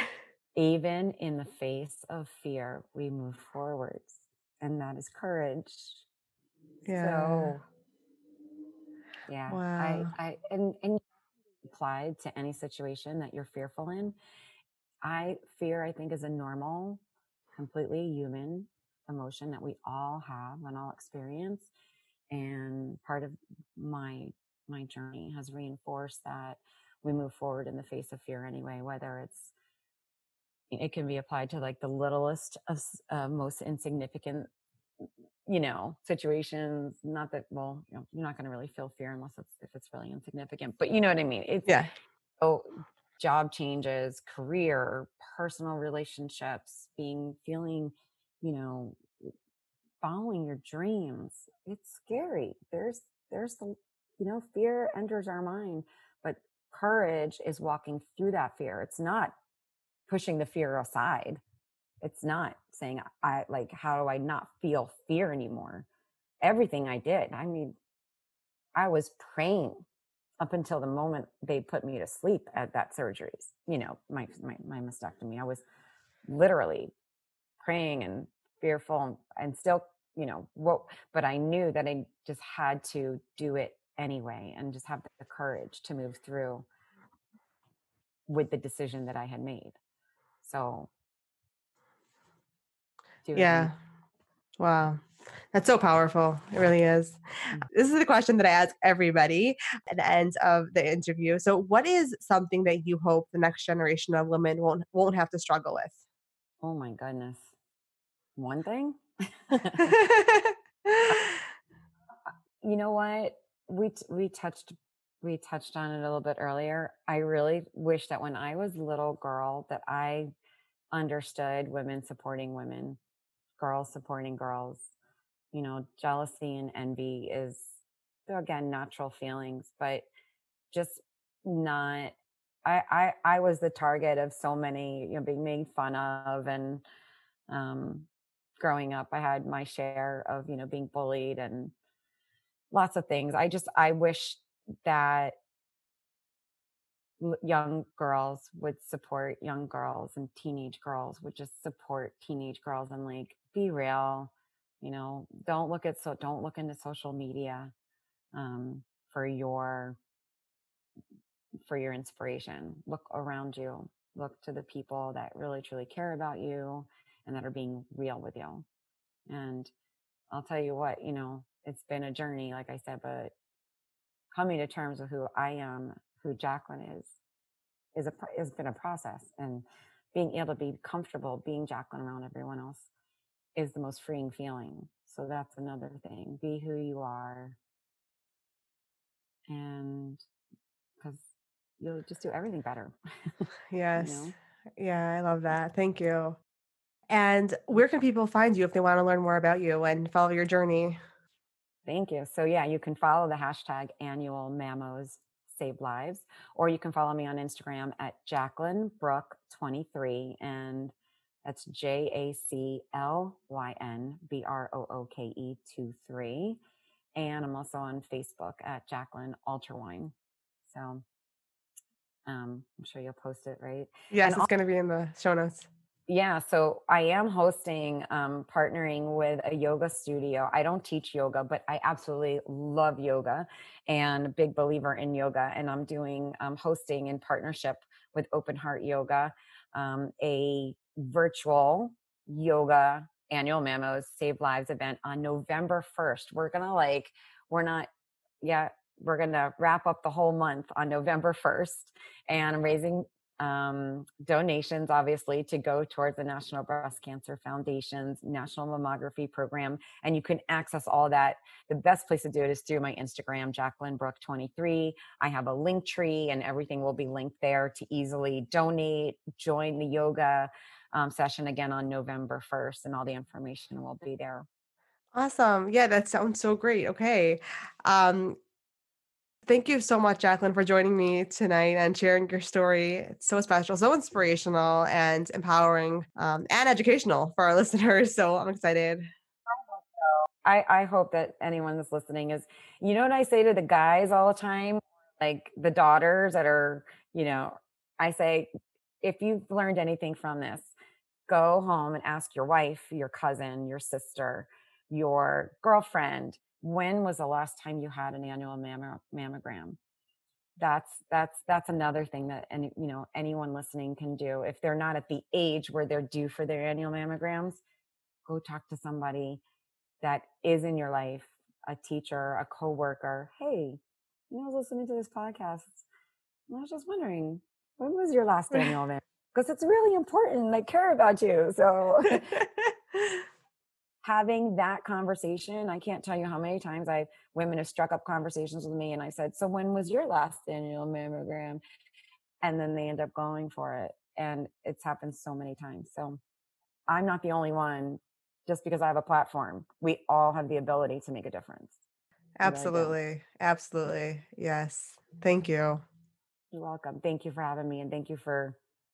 Even in the face of fear, we move forwards, and that is courage. Yeah. So, yeah, I, Wow. I, and, and applied to any situation that you're fearful in. I fear, I think, is a normal, completely human emotion that we all have and all experience. And part of my my journey has reinforced that we move forward in the face of fear anyway, whether it's it can be applied to like the littlest of uh, most insignificant you know situations not that well you know you're not going to really feel fear unless it's if it's really insignificant but you know what i mean it's Yeah. oh job changes career personal relationships being feeling you know following your dreams it's scary there's there's the you know fear enters our mind but courage is walking through that fear it's not pushing the fear aside it's not saying i like how do i not feel fear anymore? Everything i did i mean i was praying up until the moment they put me to sleep at that surgeries you know my my, my mastectomy. I was literally praying and fearful and, and still you know what but i knew that i just had to do it anyway and just have the courage to move through with the decision that i had made. So do it Yeah. Wow. That's so powerful. It really is. Mm. This is the question that I ask everybody at the end of the interview. So, what is something that you hope the next generation of women won't won't have to struggle with? oh my goodness one thing you know what we t- we touched we touched on it a little bit earlier i really wish that when i was a little girl that i understood women supporting women girls supporting girls. You know jealousy and envy is again natural feelings but just not I, I i was the target of so many you know being made fun of and um growing up i had my share of you know being bullied and lots of things. I just i wish that young girls would support young girls and teenage girls would just support teenage girls and like be real you know don't look at so don't look into social media um, for your for your inspiration. Look around you. Look to the people that really truly care about you and that are being real with you. And i'll tell you what you know it's been a journey like i said but coming to terms with who i am who Jaclyn is is a has been a process. And being able to be comfortable being Jaclyn around everyone else is the most freeing feeling so that's another thing be who you are and because you'll just do everything better you yes. know Yeah, I love that. Thank you. And where can people find you if they want to learn more about you and follow your journey? Thank you. So yeah, you can follow the hashtag annual Mammos Save Lives, or you can follow me on Instagram at Jaclyn Brooke 23, and that's J A C L Y N B R O O K E 2 3. And I'm also on Facebook at Jaclyn Alterwein. So um, I'm sure you'll post it, right? Yes, And it's going to be in the show notes. Yeah, so I am hosting, um, partnering with a yoga studio. I don't teach yoga, but I absolutely love yoga and a big believer in yoga. And I'm doing um, hosting in partnership with Open Heart Yoga, um, a virtual yoga annual Mammos Save Lives event on November 1st. We're gonna like, we're not, yeah, we're gonna wrap up the whole month on November 1st and raising um, donations, obviously, to go towards the National Breast Cancer Foundation's National Mammography Program. And you can access all that. The best place to do it is through my Instagram, Jaclyn Brooke 23. I have a link tree, and everything will be linked there to easily donate, join the yoga um, session again on November 1st, and all the information will be there. Awesome. Yeah, that sounds so great. Okay. Um, Thank you so much, Jaclyn, for joining me tonight and sharing your story. It's so special, so inspirational, and empowering um, and educational for our listeners. So I'm excited. I, I hope that anyone that's listening is, you know what I say to the guys all the time, like the daughters that are, you know, I say, if you've learned anything from this, go home and ask your wife, your cousin, your sister, your girlfriend, when was the last time you had an annual mammogram? That's that's that's another thing that any you know anyone listening can do. If they're not at the age where they're due for their annual mammograms go talk to somebody that is in your life a teacher a coworker hey you know i was listening to this podcast i was just wondering when was your last annual mammogram because it's really important i care about you so having that conversation i can't tell you how many times i women have struck up conversations with me and i said so when was your last annual mammogram? And then they end up going for it and it's happened so many times so i'm not the only one just because i have a platform we all have the ability to make a difference. Absolutely absolutely yes thank you. You're welcome thank you for having me and thank you for